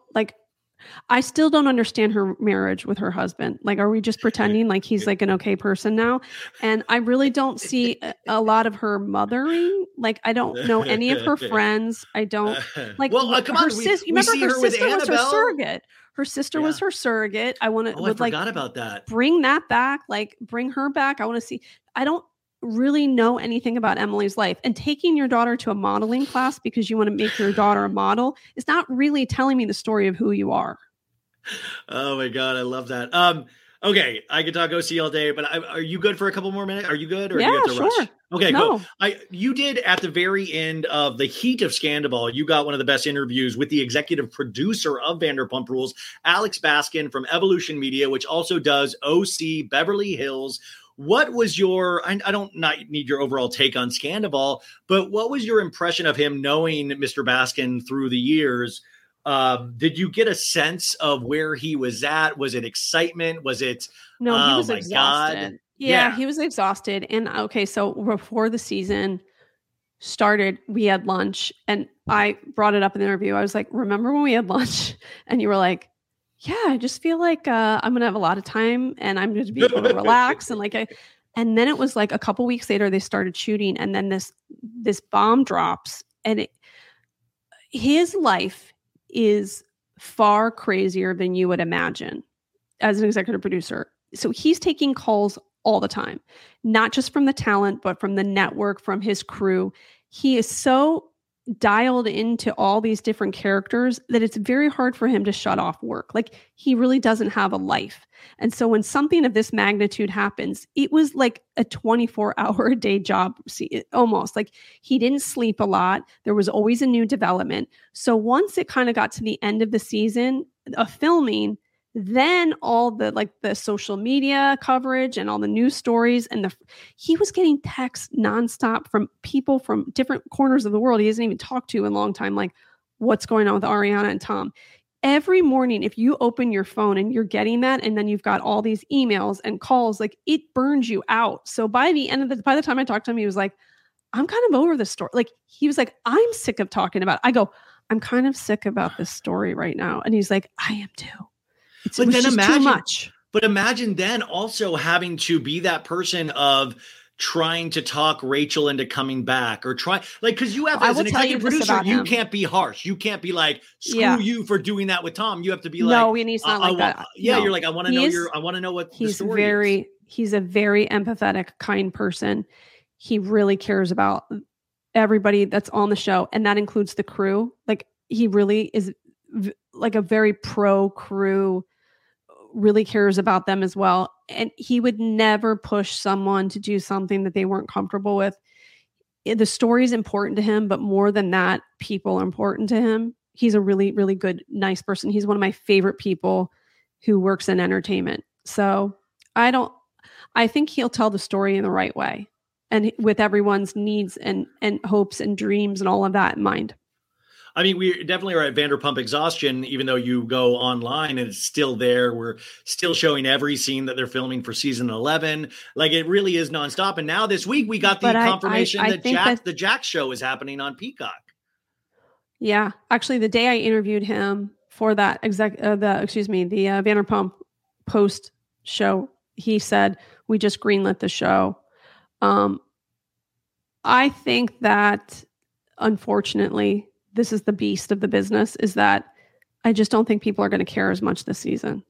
I still don't understand her marriage with her husband. Like are we just pretending like he's like an okay person now? And I really don't see a, a lot of her mothering. Like I don't know any of her friends. I don't like well, uh, come her on. We, sis- we you remember see her her sister was her surrogate. Her sister was her surrogate. I want to Oh, I would like forgot about that. bring that back like bring her back i want to see i don't really know anything about emily's life and taking your daughter to a modeling class because you want to make your daughter a model is not really telling me the story of who you are Oh my god, I love that. Um, okay, I could talk OC all day, but I, are you good for a couple more minutes? Are you good, or do you Yeah, have to sure. rush? Okay, no cool. I you did at the very end of the heat of Scandal, you got one of the best interviews with the executive producer of Vanderpump Rules, Alex Baskin from Evolution Media, which also does OC Beverly Hills. What was your? I, I don't not need your overall take on Scandal, but what was your impression of him knowing Mr. Baskin through the years? Um, did you get a sense of where he was at? Was it excitement? Was it no he Oh was my God. exhausted yeah, Yeah. he was exhausted and okay so before the season started we had lunch and i brought it up in the interview i was like remember when we had lunch and you were like yeah i just feel like uh, i'm gonna have a lot of time and i'm gonna be able to relax and like i and then it was like a couple weeks later they started shooting and then this this bomb drops and it, his life is far crazier than you would imagine as an executive producer. So he's taking calls all the time not just from the talent but from the network from his crew. He is so dialed into all these different characters that it's very hard for him to shut off work. Like he really doesn't have a life. And so when something of this magnitude happens it was like a 24 hour a day job almost. Like he didn't sleep a lot. There was always a new development. So once it kind of got to the end of the season of filming then all the like the social media coverage and all the news stories and the he was getting texts nonstop from people from different corners of the world he hasn't even talked to in a long time like what's going on with ariana and tom? Every morning if you open your phone and you're getting that and then you've got all these emails and calls like it burns you out. So by the end of the by the time i talked to him he was like i'm kind of over this story like he was like i'm sick of talking about it. i go i'm kind of sick about this story right now. And he's like i am too it's, But then imagine- too much But imagine then also having to be that person of trying to talk Rachel into coming back or try like because you have I as an tell you executive producer, you can't be harsh. You can't be like screw Yeah. you for doing that with Tom. You have to be like no and he's not I- I like want- that Yeah, No. you're like I want to know your I want to know what the he's story is. very he's a very empathetic kind person he really cares about everybody that's on the show and that includes the crew like he really is v- like a very pro crew really cares about them as well and he would never push someone to do something that they weren't comfortable with. The story is important to him but more than that people are important to him. He's a really really good nice person. He's one of my favorite people who works in entertainment. So I don't I think he'll tell the story in the right way and with everyone's needs and and hopes and dreams and all of that in mind. I mean, we definitely are at Vanderpump exhaustion, even though you go online and it's still there. We're still showing every scene that they're filming for season 11. Like it really is nonstop. And now this week we got the But confirmation I- I that Jack, that- the Jack show is happening on Peacock. Yeah, actually, the day I interviewed him for that exec, uh, the excuse me, the uh, Vanderpump post show, he said we just greenlit the show. Um, I think that unfortunately, this is the beast of the business. Is that I just don't think people are going to care as much this season.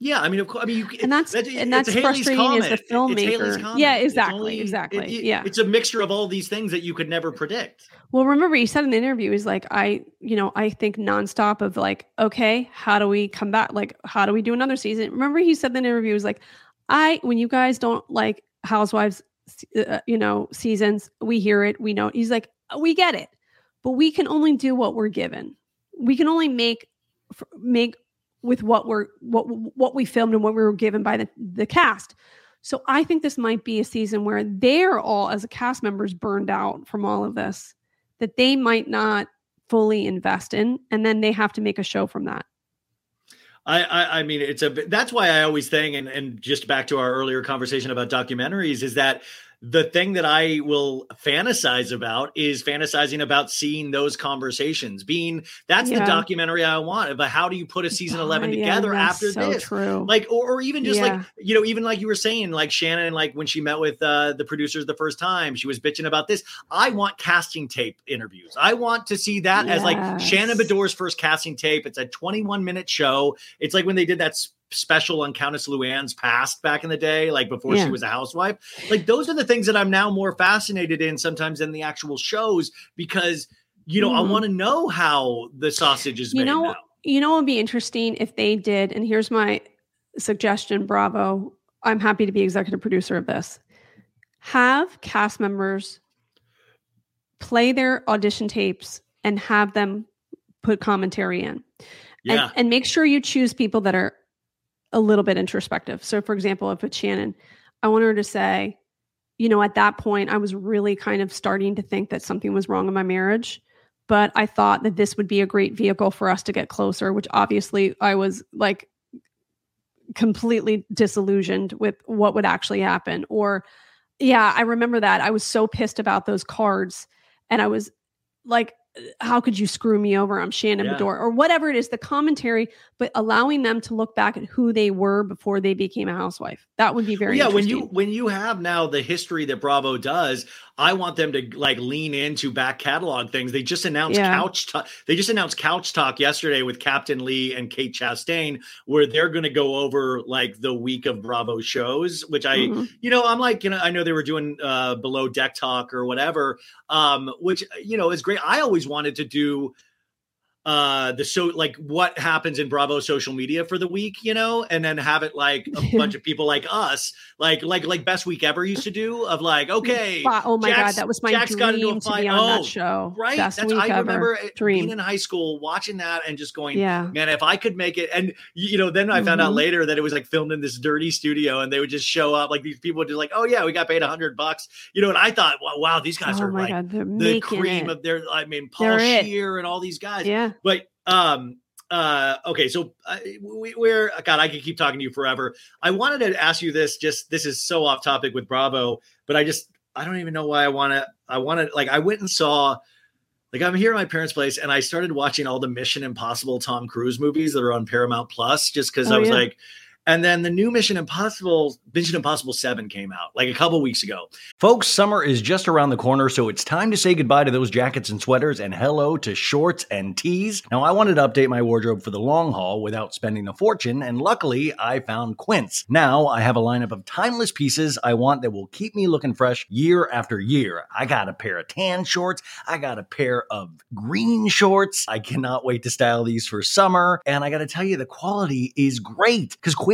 Yeah, I mean, of course, I mean, you, And that's- that- and that's frustrating as the Comet. It's Halley's filmmaker. Yeah, exactly, exactly, it- yeah. it's a mixture of all these things that you could never predict. Well, remember he said in the interview, he's like, I, you know, I think nonstop of like, okay, how do we come back? Like, how do we do another season? Remember he said in the interview, he was like, I, when you guys don't like Housewives, uh, you know, seasons, we hear it, we know. He's like, we get it, but we can only do what we're given. We can only make make with what we're what what we filmed and what we were given by the the cast. So I think this might be a season where they're all as a cast members burned out from all of this that they might not fully invest in and then they have to make a show from that. I, I, I mean, it's a. That's why I always think, and and just back to our earlier conversation about documentaries, is that the thing that I will fantasize about is fantasizing about seeing those conversations. Being that's the documentary I want. About how do you put a season eleven together that's after so this? true. Like, or, or even just Yeah. like you know, even like you were saying, like Shannon, like when she met with uh, the producers the first time, she was bitching about this. I want casting tape interviews. I want to see that as like Shannon Beador's first casting tape. It's a 21 minute show. It's like when they did that s- special on Countess Luann's past back in the day, like before Yeah. she was a housewife. Like those are the things that I'm now more fascinated in sometimes than the actual shows because you know I Mhm. want to know how the sausage is You made. know, now. you know, it would be interesting if they did. And here's my suggestion, Bravo. I'm happy to be executive producer of this. Have cast members play their audition tapes and have them put commentary in. Yeah. And, and make sure you choose people that are a little bit introspective. So, for example, if it's Shannon, I want her to say, you know, at that point, I was really kind of starting to think that something was wrong in my marriage. But I thought that this would be a great vehicle for us to get closer, which obviously I was like completely disillusioned with what would actually happen. Or, yeah, I remember that. I was so pissed about those cards. And I was like, how could you screw me over? I'm Shannon Yeah. Beador, or whatever it is, the commentary, but allowing them to look back at who they were before they became a housewife. That would be very yeah when you when you have now the history that bravo does i want them to like lean into back catalog things they just announced Yeah. couch talk they just announced couch talk yesterday with captain lee and kate chastain where they're going to go over like the week of bravo shows which i Mhm. you know i'm like you know i know they were doing uh below deck talk or whatever um which you know is great i always wanted to do uh the so like what happens in bravo social media for the week you know and then have it like a bunch of people like us like like like best week ever used to do of like okay oh my Jack's- god, that was my Jack's got into a dream to be on Oh, that show. right Best that's i remember Dream. being in high school watching that and just going Yeah. man if i could make it and you know then i found out Mhm. later that it was like filmed in this dirty studio and they would just show up like these people would just like oh yeah we got paid a hundred bucks you know and i thought wow, wow these guys oh are like god, the cream it. of their i mean paul They're it. scheer and all these guys yeah. But um uh okay so uh, we, we're god i could keep talking to you forever i wanted to ask you this just this is so off topic with bravo but i just i don't even know why i want to i want to like i went and saw like i'm here at my parents place and i started watching all the mission impossible tom cruise movies that are on paramount plus just because Oh, i was yeah. like and then the new Mission Impossible, Mission Impossible 7 came out like a couple weeks ago. Folks, summer is just around the corner, so it's time to say goodbye to those jackets and sweaters and hello to shorts and tees. Now, I wanted to update my wardrobe for the long haul without spending a fortune, and luckily I found Quince. Now I have a lineup of timeless pieces I want that will keep me looking fresh year after year. I got a pair of tan shorts, I got a pair of green shorts. I cannot wait to style these for summer, and I got to tell you, the quality is great because Quince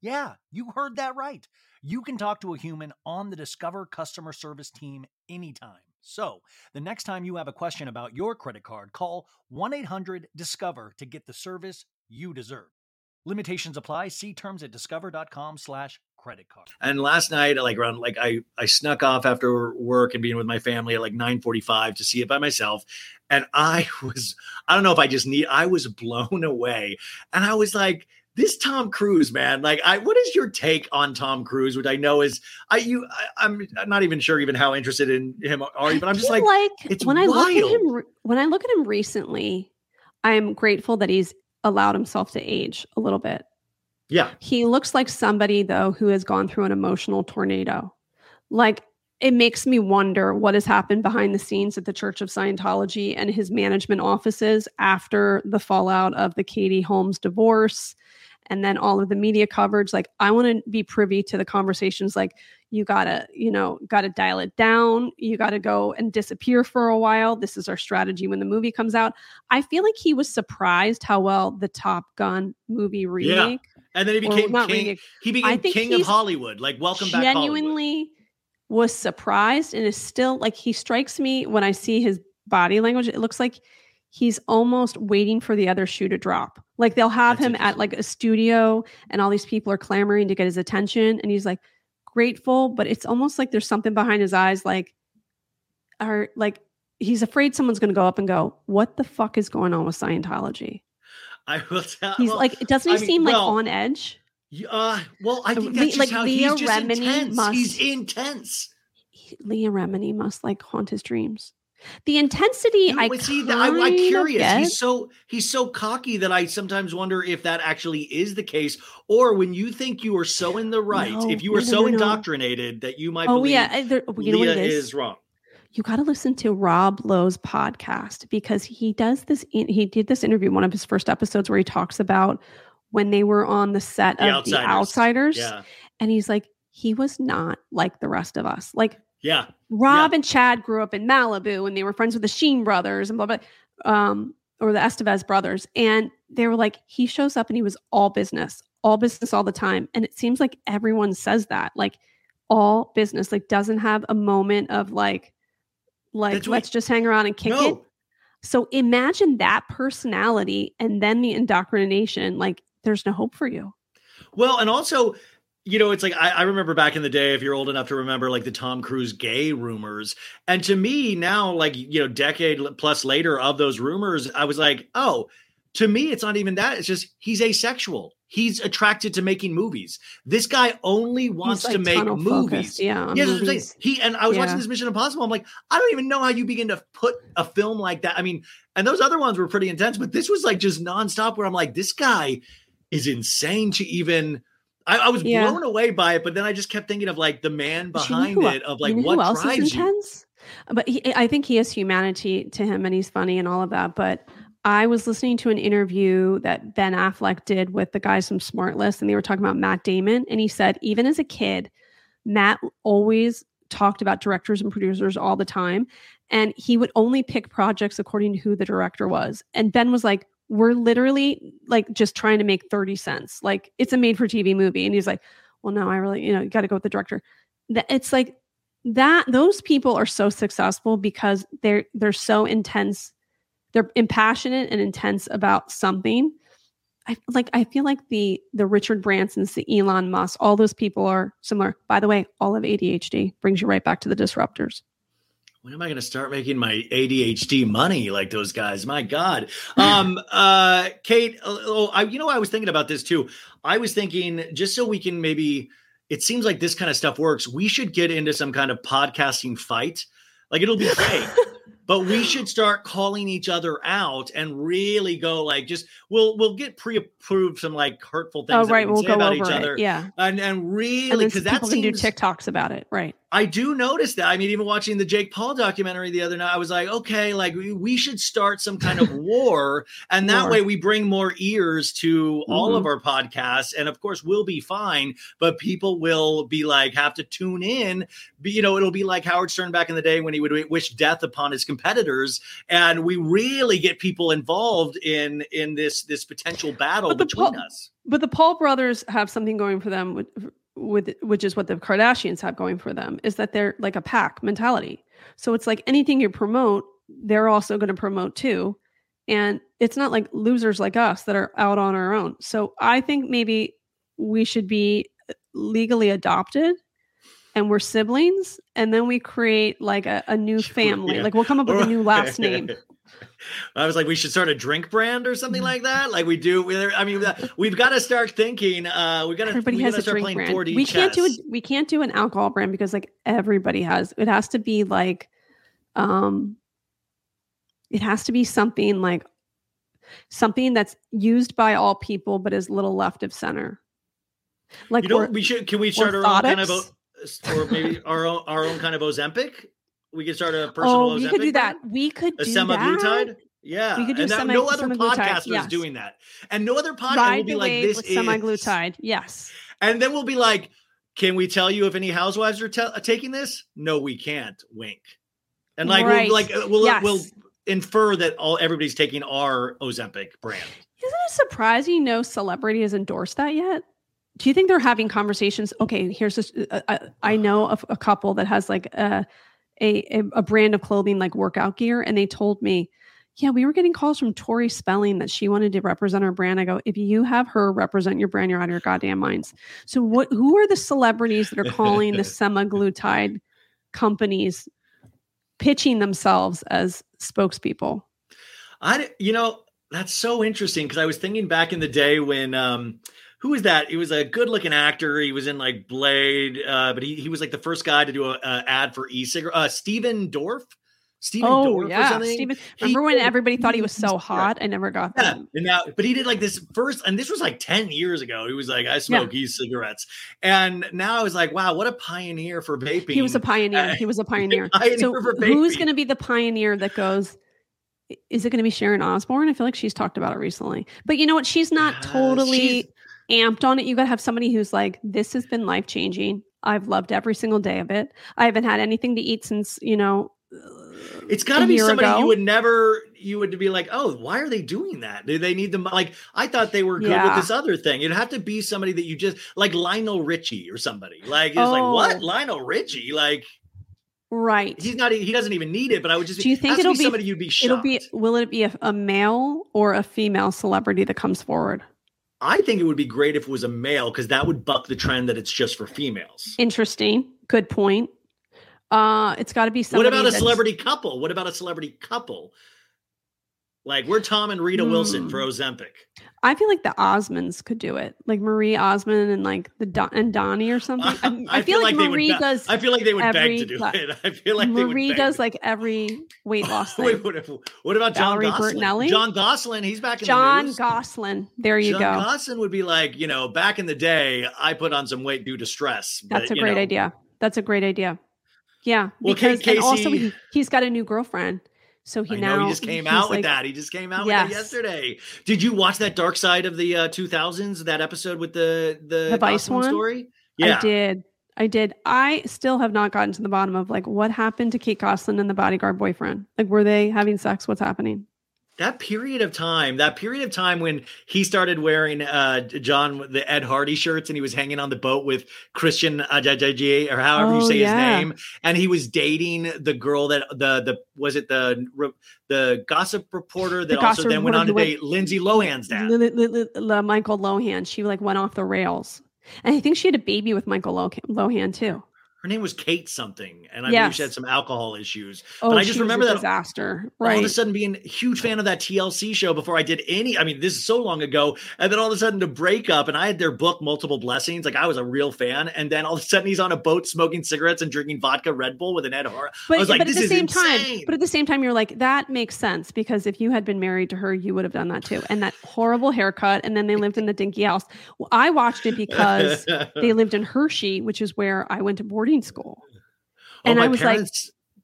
Yeah, you heard that right. You can talk to a human on the Discover customer service team anytime. So, the next time you have a question about your credit card, call 1 800 Discover to get the service you deserve. Limitations apply. See terms at discover.com slash credit card. And last night, like around like I I snuck off after work and being with my family at like 9:45 to see it by myself. And I was, I don't know if I just need, I was blown away. And I was like, this Tom Cruise, man. Like, I what is your take on Tom Cruise? Which I know is I you I, am not even sure even how interested in him are you, but I'm just like, like it's when wild. I look at him when I look at him recently, I am grateful that he's allowed himself to age a little bit. Yeah. He looks like somebody though who has gone through an emotional tornado. Like it makes me wonder what has happened behind the scenes at the Church of Scientology and his management offices after the fallout of the Katie Holmes divorce and then all of the media coverage like i want to be privy to the conversations like you gotta you know gotta dial it down you gotta go and disappear for a while this is our strategy when the movie comes out i feel like he was surprised how well the top gun movie remake yeah. And then he became king. remake, He became king of Hollywood. Like welcome back Hollywood. genuinely was surprised and is still like he strikes me when i see his body language it looks like he's almost waiting for the other shoe to drop like they'll have That's him at like a studio and all these people are clamoring to get his attention and he's like grateful but it's almost like there's something behind his eyes like are like he's afraid someone's going to go up and go what the fuck is going on with scientology I will tell. he's well, like doesn't he I mean, seem well, like on edge Uh, well, I think that's just like how Leah he's just Remini intense. must- He's intense. He- leah remini must like haunt his dreams the intensity i see, kind I, I'm curious. He's so he's so cocky that I sometimes wonder if that actually is the case, or when you think you are so in the right, No, if you are no, so indoctrinated that you might oh believe yeah there, you know Leah it is? is wrong. you got to listen to Rob Lowe's podcast because he does this. He did this interview, one of his first episodes, where he talks about when they were on the set The of The Outsiders. Outsiders, Yeah, and he's like, he was not like the rest of us. Like yeah, Rob and Chad grew up in Malibu, and they were friends with the Sheen brothers and blah blah, um, or the Estevez brothers, and they were like, he shows up and he was all business, all business all the time, and it seems like everyone says that, like all business, like doesn't have a moment of like like That's let's just hang around and kick it. So imagine that personality and then the indoctrination. Like there's no hope for you. Well, and also, you know, it's like I, I remember back in the day, if you're old enough to remember, like the Tom Cruise gay rumors. And to me, now, like you know, decade plus later of those rumors, I was like, oh, to me, it's not even that. It's just he's asexual. He's attracted to making movies. This guy only wants He's, to make movies. focused, Yeah. Yeah, that's what I'm saying. movies. He and I was watching this Mission Impossible. I'm like, I don't even know how you begin to put a film like that. I mean, and those other ones were pretty intense, but this was like just nonstop. Where I'm like, this guy is insane to even. I, I was Yeah. blown away by it, but then I just kept thinking of like the man you know behind who- it, of like you know what else drives is you. intense? But he, I think he has humanity to him, and he's funny and all of that. But I was listening to an interview that Ben Affleck did with the guys from SmartLess, and they were talking about Matt Damon, and he said even as a kid, Matt always talked about directors and producers all the time, and he would only pick projects according to who the director was. And Ben was like, "We're literally like just trying to make thirty cents. Like it's a made-for-TV movie," and he's like, "Well, no, I really, you know, you got to go with the director." That it's like that those people are so successful because they're they're so intense they're impassionate and intense about something i like i feel like the the richard bransons the elon musk all those people are similar by the way all of adhd brings you right back to the disruptors when am I going to start making my ADHD money like those guys? My God. Um, uh, Kate, oh, I, you know, I was thinking about this too. I was thinking just so we can maybe, it seems like this kind of stuff works. We should get into some kind of podcasting fight. Like it'll be great. but we should start calling each other out and really go like just we'll we'll get pre-approved some like hurtful things Oh, right. we We'll say go about over each it. other Yeah. and and really because that people can do TikToks about it. Right. I do notice that. I mean, even watching the Jake Paul documentary the other night, I was like, okay, like we, we should start some kind of war. And that War. way we bring more ears to all Mhm. of our podcasts. And of course, we'll be fine, but people will be like, have to tune in. Be, you know, it'll be like Howard Stern back in the day when he would wish death upon his competitors. And we really get people involved in in this this potential battle between Paul- us. But the Paul brothers have something going for them with, which is what the Kardashians have going for them is that they're like a pack mentality. So it's like anything you promote, they're also going to promote too. And it's not like losers like us that are out on our own. So I think maybe we should be uh, legally adopted and we're siblings and then we create like a, a new family. Yeah. Like we'll come up with a new last name. I was like, we should start a drink brand or something like that. Like we do. we- I mean, we've got to start thinking. Uh, we got to. everybody we has a start drink playing brand. 4D We can't do chess. it. We can't do an alcohol brand because like everybody has. It has to be like, um, it has to be something like something that's used by all people but is little left of center. Like you know, we should. Can we start our own kind of, orthotics? o- or maybe our own our own kind of Ozempic? We could start a personal. oh, we could do brand? that. We could A do semaglutide. that. Yeah, We could do and that- no other podcast yes. is doing that, and no other podcast will be like this with is semaglutide. Yes. And then we'll be like, "Can we tell you if any housewives are te- taking this?" No, we can't. Wink. And like, Right. we'll, like uh, we'll Yes. we'll infer that all everybody's taking our Ozempic brand. Isn't it surprising no celebrity has endorsed that yet? Do you think they're having conversations? Okay, here's this. Uh, uh, I know of a couple that has like a, a a brand of clothing like workout gear, and they told me, yeah, we were getting calls from Tori Spelling that she wanted to represent our brand. I go, if you have her represent your brand, you're out of your goddamn minds. So what? Who are the celebrities that are calling the semaglutide companies pitching themselves as spokespeople? I, you know, that's so interesting because I was thinking back in the day when, um, who was that? He was a good looking actor. He was in like Blade, uh, but he, he was like the first guy to do a, a ad for e-cigarette. Uh, Stephen Dorff. Steven Oh Dorff yeah, something. Steven. He Remember when did everybody thought he was so hot? I never got Yeah, that. and now, but he did like this first, and this was like ten years ago. He was like, "I smoke e-cigarettes," and now I was like, "Wow, what a pioneer for vaping!" He was a pioneer. Uh, He was a pioneer. pioneer so who's going to be the pioneer that goes? Is it going to be Sharon Osbourne? I feel like she's talked about it recently. But you know what? She's not Uh, totally she's- amped on it. You got to have somebody who's like, this has been life changing. I've loved every single day of it. I haven't had anything to eat since you know. Uh, it's got to be somebody ago. you would never, you would be like, "Oh, why are they doing that? Do they need them?" Like, I thought they were good Yeah. with this other thing. It'd have to be somebody that you just like Lionel Richie or somebody. Like, it's like Oh. what Lionel Richie? Like, Right. he's not, he doesn't even need it. But I would just. Do you think it'll be- somebody you'd be shocked? It'll be. Will it be a, a male or a female celebrity that comes forward? I think it would be great if it was a male because that would buck the trend that it's just for females. Interesting. Good point. Uh, it's got to be something. What about a celebrity couple? What about a celebrity couple? Like we're Tom and Rita Wilson Hmm. for Ozempic. I feel like the Osmonds could do it, like Marie Osmond and like the Don- and Donnie or something. I, I feel, like, they would Marie be- does. I feel like they would beg to do cla- it. I feel like they would Marie beg does like every weight loss thing. Wait, what, what about John Valerie Gosselin? Bertinelli? John Gosselin, he's back in the John news. Gosselin. There you John go. Gosselin would be like, you know, back in the day, I put on some weight due to stress. but, That's a great know, idea. That's a great idea. Yeah, Well, Kate because and also he, he's got a new girlfriend, so he I now know he just came out with like- that. He just came out Yes. with that yesterday. Did you watch that Dark Side of the uh, 2000s? That episode with the the, The Vice one? story? Yeah, I did. I did. I still have not gotten to the bottom of like what happened to Kate Gosselin and the bodyguard boyfriend. Like, were they having sex? What's happening? That period of time, that period of time when he started wearing uh John the Ed Hardy shirts and he was hanging on the boat with Christian Ajajaji or however you Oh, say yeah. his name, and he was dating the girl that the the was it the the gossip reporter that The also then went on to date Lindsay Lohan's dad. Michael Lohan. She like went off the rails, and I think she had a baby with Michael Lohan too. Her name was Kate something, and I believe she had some alcohol issues. Oh, but I just remember a that disaster. Right. All of a sudden being a huge fan of that TLC show before I did any. I mean, this is so long ago, and then all of a sudden to break up, and I had their book Multiple Blessings. Like I was a real fan, and then all of a sudden he's on a boat smoking cigarettes and drinking vodka Red Bull with an Ed Hart. But, I was like, but at the same insane. time, but at the same time, you're like, that makes sense because if you had been married to her, you would have done that too. And that horrible haircut, and then they lived in the dinky house. Well, I watched it because they lived in Hershey, which is where I went to boarding school. Oh, and I was like,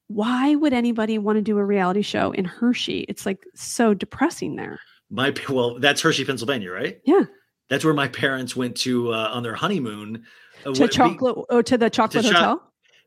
why would anybody want to do a reality show in Hershey? It's like so depressing there. my well, that's Hershey, Pennsylvania, right? Yeah. That's where my parents went to uh, on their honeymoon. Uh, To what- chocolate or to the chocolate cho- hotel.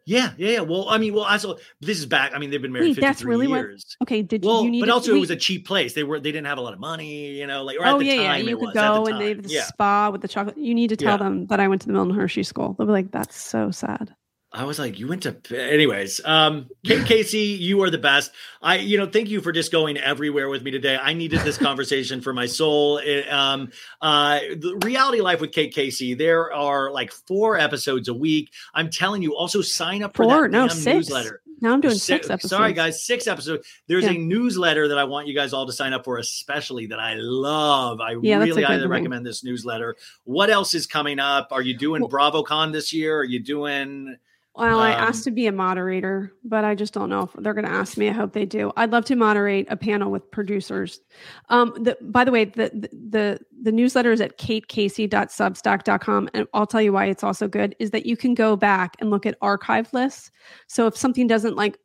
Yeah, yeah, yeah. Well, I mean, well, also this is back. I mean, they've been married Wait, that's really what- years. Okay, did Well, you need but to- also it was a cheap place. They were they didn't have a lot of money, you know. Like or at oh the yeah, time yeah. You could was, at the go and they have the yeah. spa with the chocolate. You need to tell Yeah. them that I went to the Milton Hershey School. They'll be like, "That's so sad." I was like, you went to, anyways. Um, Kate Casey, you are the best. I, you know, thank you for just going everywhere with me today. I needed this conversation for my soul. It, um, uh, the reality life with Kate Casey. There are like four episodes a week. I'm telling you. Also, sign up for Four, that no, six. newsletter. Now I'm doing Si- six episodes. Sorry, guys, six episodes. There's Yeah. a newsletter that I want you guys all to sign up for, especially that I love. I Yeah, really highly recommend this newsletter. What else is coming up? Are you doing Well- BravoCon this year? Are you doing? Well, I Um, asked to be a moderator, but I just don't know if they're going to ask me. I hope they do. I'd love to moderate a panel with producers. Um, the, by the way, the, the the the newsletter is at katecasey.substack.com, and I'll tell you why it's also good is that you can go back and look at archive lists. So if something doesn't like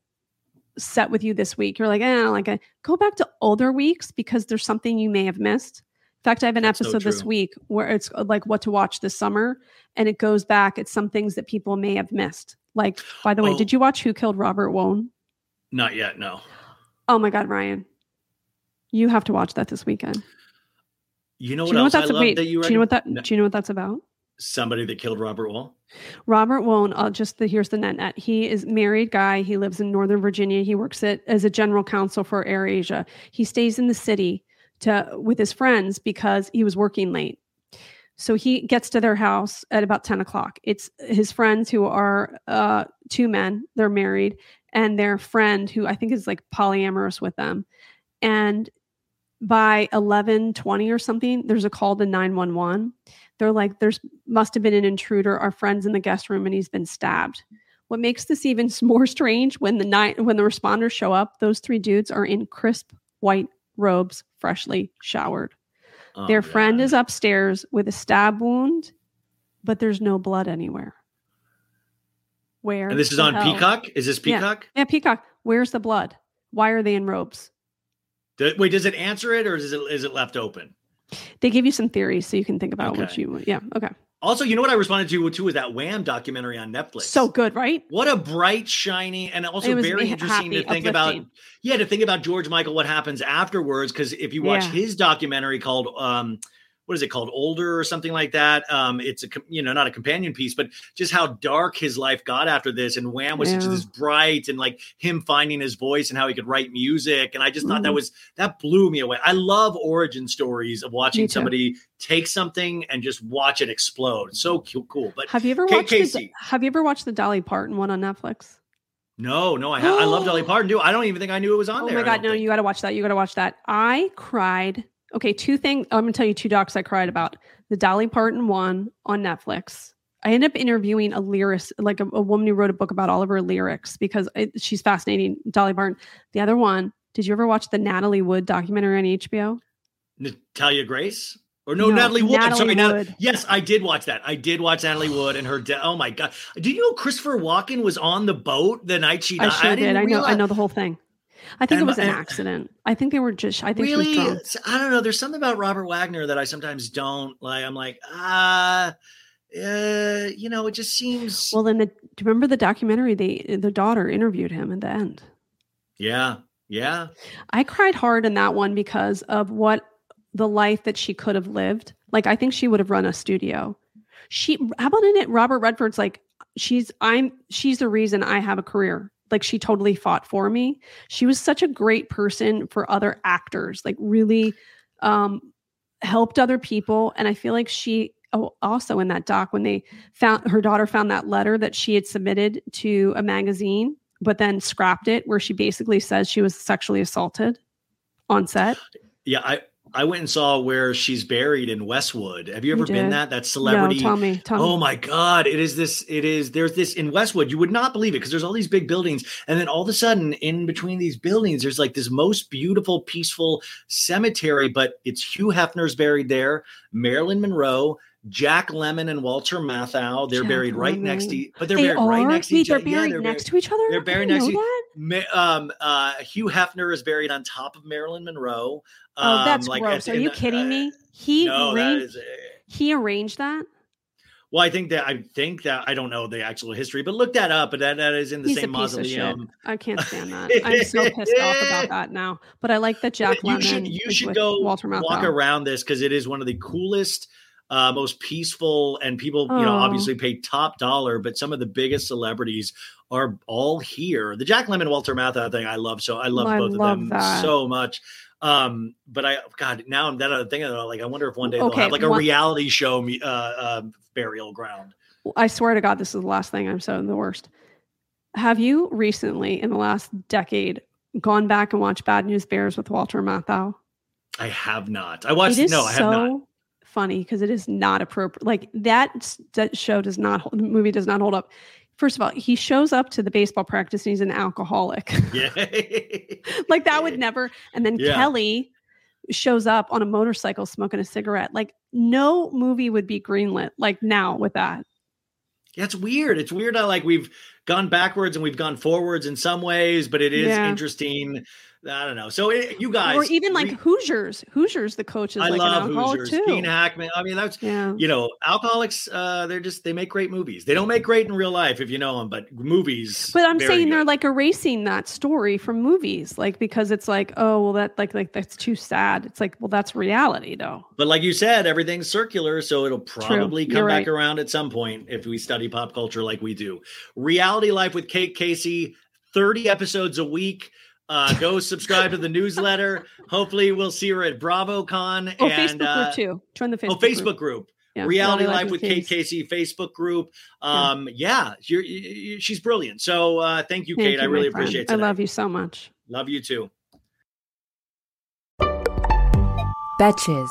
set with you this week, you're like, eh, like a, go back to older weeks because there's something you may have missed. In fact, I have an That's so episode this week where it's uh, like what to watch this summer, and it goes back. It's some things that people may have missed. Like, by the way, Oh. did you watch Who Killed Robert Wone? Not yet. No. Oh my God, Ryan, you have to watch that this weekend. You know do what you know what else I that's that you do you know what that No. do you know what that's about? Somebody that killed Robert Wall. Robert Wone, uh, just the here's the net net. He is married guy. He lives in Northern Virginia. He works at as a general counsel for AirAsia. He stays in the city to with his friends because he was working late. So he gets to their house at about 10 o'clock. It's his friends who are uh, two men, they're married, and their friend who I think is like polyamorous with them. And by 11 20 or something, there's a call to 911 they're like there's must have been an intruder our friends in the guest room and he's been stabbed what makes this even more strange when the night when the responders show up those three dudes are in crisp white robes freshly showered Oh, their friend God. is upstairs with a stab wound but there's no blood anywhere where And this is on hell- Peacock. Is this Peacock? yeah peacock where's the blood why are they in robes Do- wait, does it answer it or is it is it left open? they give you some theories so you can think about what you yeah okay Also, you know what I responded to too was that Wham documentary on Netflix. so good right what a bright, shiny, and also very interesting to happy, think about. Yeah, to think about George Michael, what happens afterwards. Because if you watch Yeah. his documentary called um, what is it called, Older or something like that, um, it's a you know not a companion piece, but just how dark his life got after this. And Wham was such this bright and like him finding his voice and how he could write music. And I just thought that Mhm. was that blew me away. I love origin stories of watching somebody take something and just watch it explode. So cool. But Have you ever Kate watched the, Casey. Have you ever watched the Dolly Parton one on Netflix? No, no, I, ha- I love Dolly Parton too. I don't even think I knew it was on Oh there. Oh my god, no, think. you got to watch that. You got to watch that. I cried. Okay, two things. I'm gonna tell you two docs I cried about. The Dolly Parton one on Netflix. I ended up interviewing a lyricist, like a, a woman who wrote a book about all of her lyrics because it, she's fascinating. Dolly Parton. The other one. Did you ever watch the Natalie Wood documentary on HBO? Natalia Grace or no, No, Natalie Wood. I'm Natalie sorry, Nat- yes, I did watch that. I did watch Natalie Wood and her. De- oh my god! Did you know Christopher Walken was on the boat the night she died? I sure did. didn't I know. I know the whole thing. I think it was an and- accident. I think they were just. I think Really? drunk. I don't know. There's something about Robert Wagner that I sometimes don't like. I'm like, ah, uh, you know, it just seems. Well, then the, do you remember the documentary? They the daughter interviewed him at the end. yeah, yeah. I cried hard in that one because of what the life that she could have lived. Like I think she would have run a studio. She how about in it? Robert Redford's like she's I'm she's the reason I have a career. Like she totally fought for me. She was such a great person for other actors. Like really um helped other people and I feel like she oh, also in that doc when they found her daughter found that letter that she had submitted to a magazine, but then scrapped it, where she basically says she was sexually assaulted on set. Yeah, I I went and saw where she's buried in Westwood. Have you ever been that? That celebrity. No, tell me, tell Oh my God. It is this, it is, there's this in Westwood. You would not believe it because there's all these big buildings. And then all of a sudden, in between these buildings, there's like this most beautiful, peaceful cemetery, but it's Hugh Hefner's buried there, Marilyn Monroe, Jack Lemmon, and Walter Matthau. They're Jack buried right next to, but they're they buried are. right next to each each they're other. Yeah, buried they're next to each other. they're buried next to- that. Um, uh, Hugh Hefner is buried on top of Marilyn Monroe. Oh, Um, that's like gross. Are you the- kidding uh, me? He no, arranged, is. uh, he arranged that. Well, I think that I think that I don't know the actual history, but look that up. But that that is in the He's same of mausoleum. I can't stand that. I'm so pissed off about that now. But I like that Jack you Lemmon. should you should go Walter walk around this because it is one of the coolest, uh, most peaceful, and people you know Oh. obviously pay top dollar. But some of the biggest celebrities are all here. The Jack Lemmon Walter Matthau thing I love so I love I both of love them that. so much. Um, but I God now I'm that other thing like I wonder if one day they'll Okay, have like a one- reality show me uh, uh burial ground. I swear to God, this is the last thing. I'm so the worst. Have you recently, in the last decade, gone back and watched Bad News Bears with Walter Matthau? I have not. I watched it is no, I have so not. funny because it is not appropriate. Like that, that show does not, hold- the movie does not hold up. First of all, he shows up to the baseball practice and he's an alcoholic. Yeah. like that would never. And then Yeah. Kelly shows up on a motorcycle smoking a cigarette. Like no movie would be greenlit like now with that. Yeah, it's weird. It's weird how like we've gone backwards and we've gone forwards in some ways, but it is Yeah. interesting. I don't know. So it, you guys, or even like re- Hoosiers. Hoosiers, the coach is I like love an Hoosiers, too. Gene Hackman. I mean, that's yeah. you know, alcoholics. Uh, they're just they make great movies. They don't make great in real life if you know them, but movies. But I'm saying good. they're like erasing that story from movies, like because it's like, oh well, that like like that's too sad. It's like, well, that's reality though. But like you said, everything's circular, so it'll probably come back right. around at some point if we study pop culture like we do. Reality Life with Kate Casey, 30 episodes a week. Uh, go subscribe to the newsletter. Hopefully, we'll see her at BravoCon Oh, and Facebook uh, group too. Join the Facebook. oh, Facebook group. Yeah, Reality Reality Life with Kate Casey Facebook group. Um, yeah, you're, you you- she's brilliant. So uh, thank you, Thank Kate. I you, my really appreciate it. I love you so much. Love you too. Betches.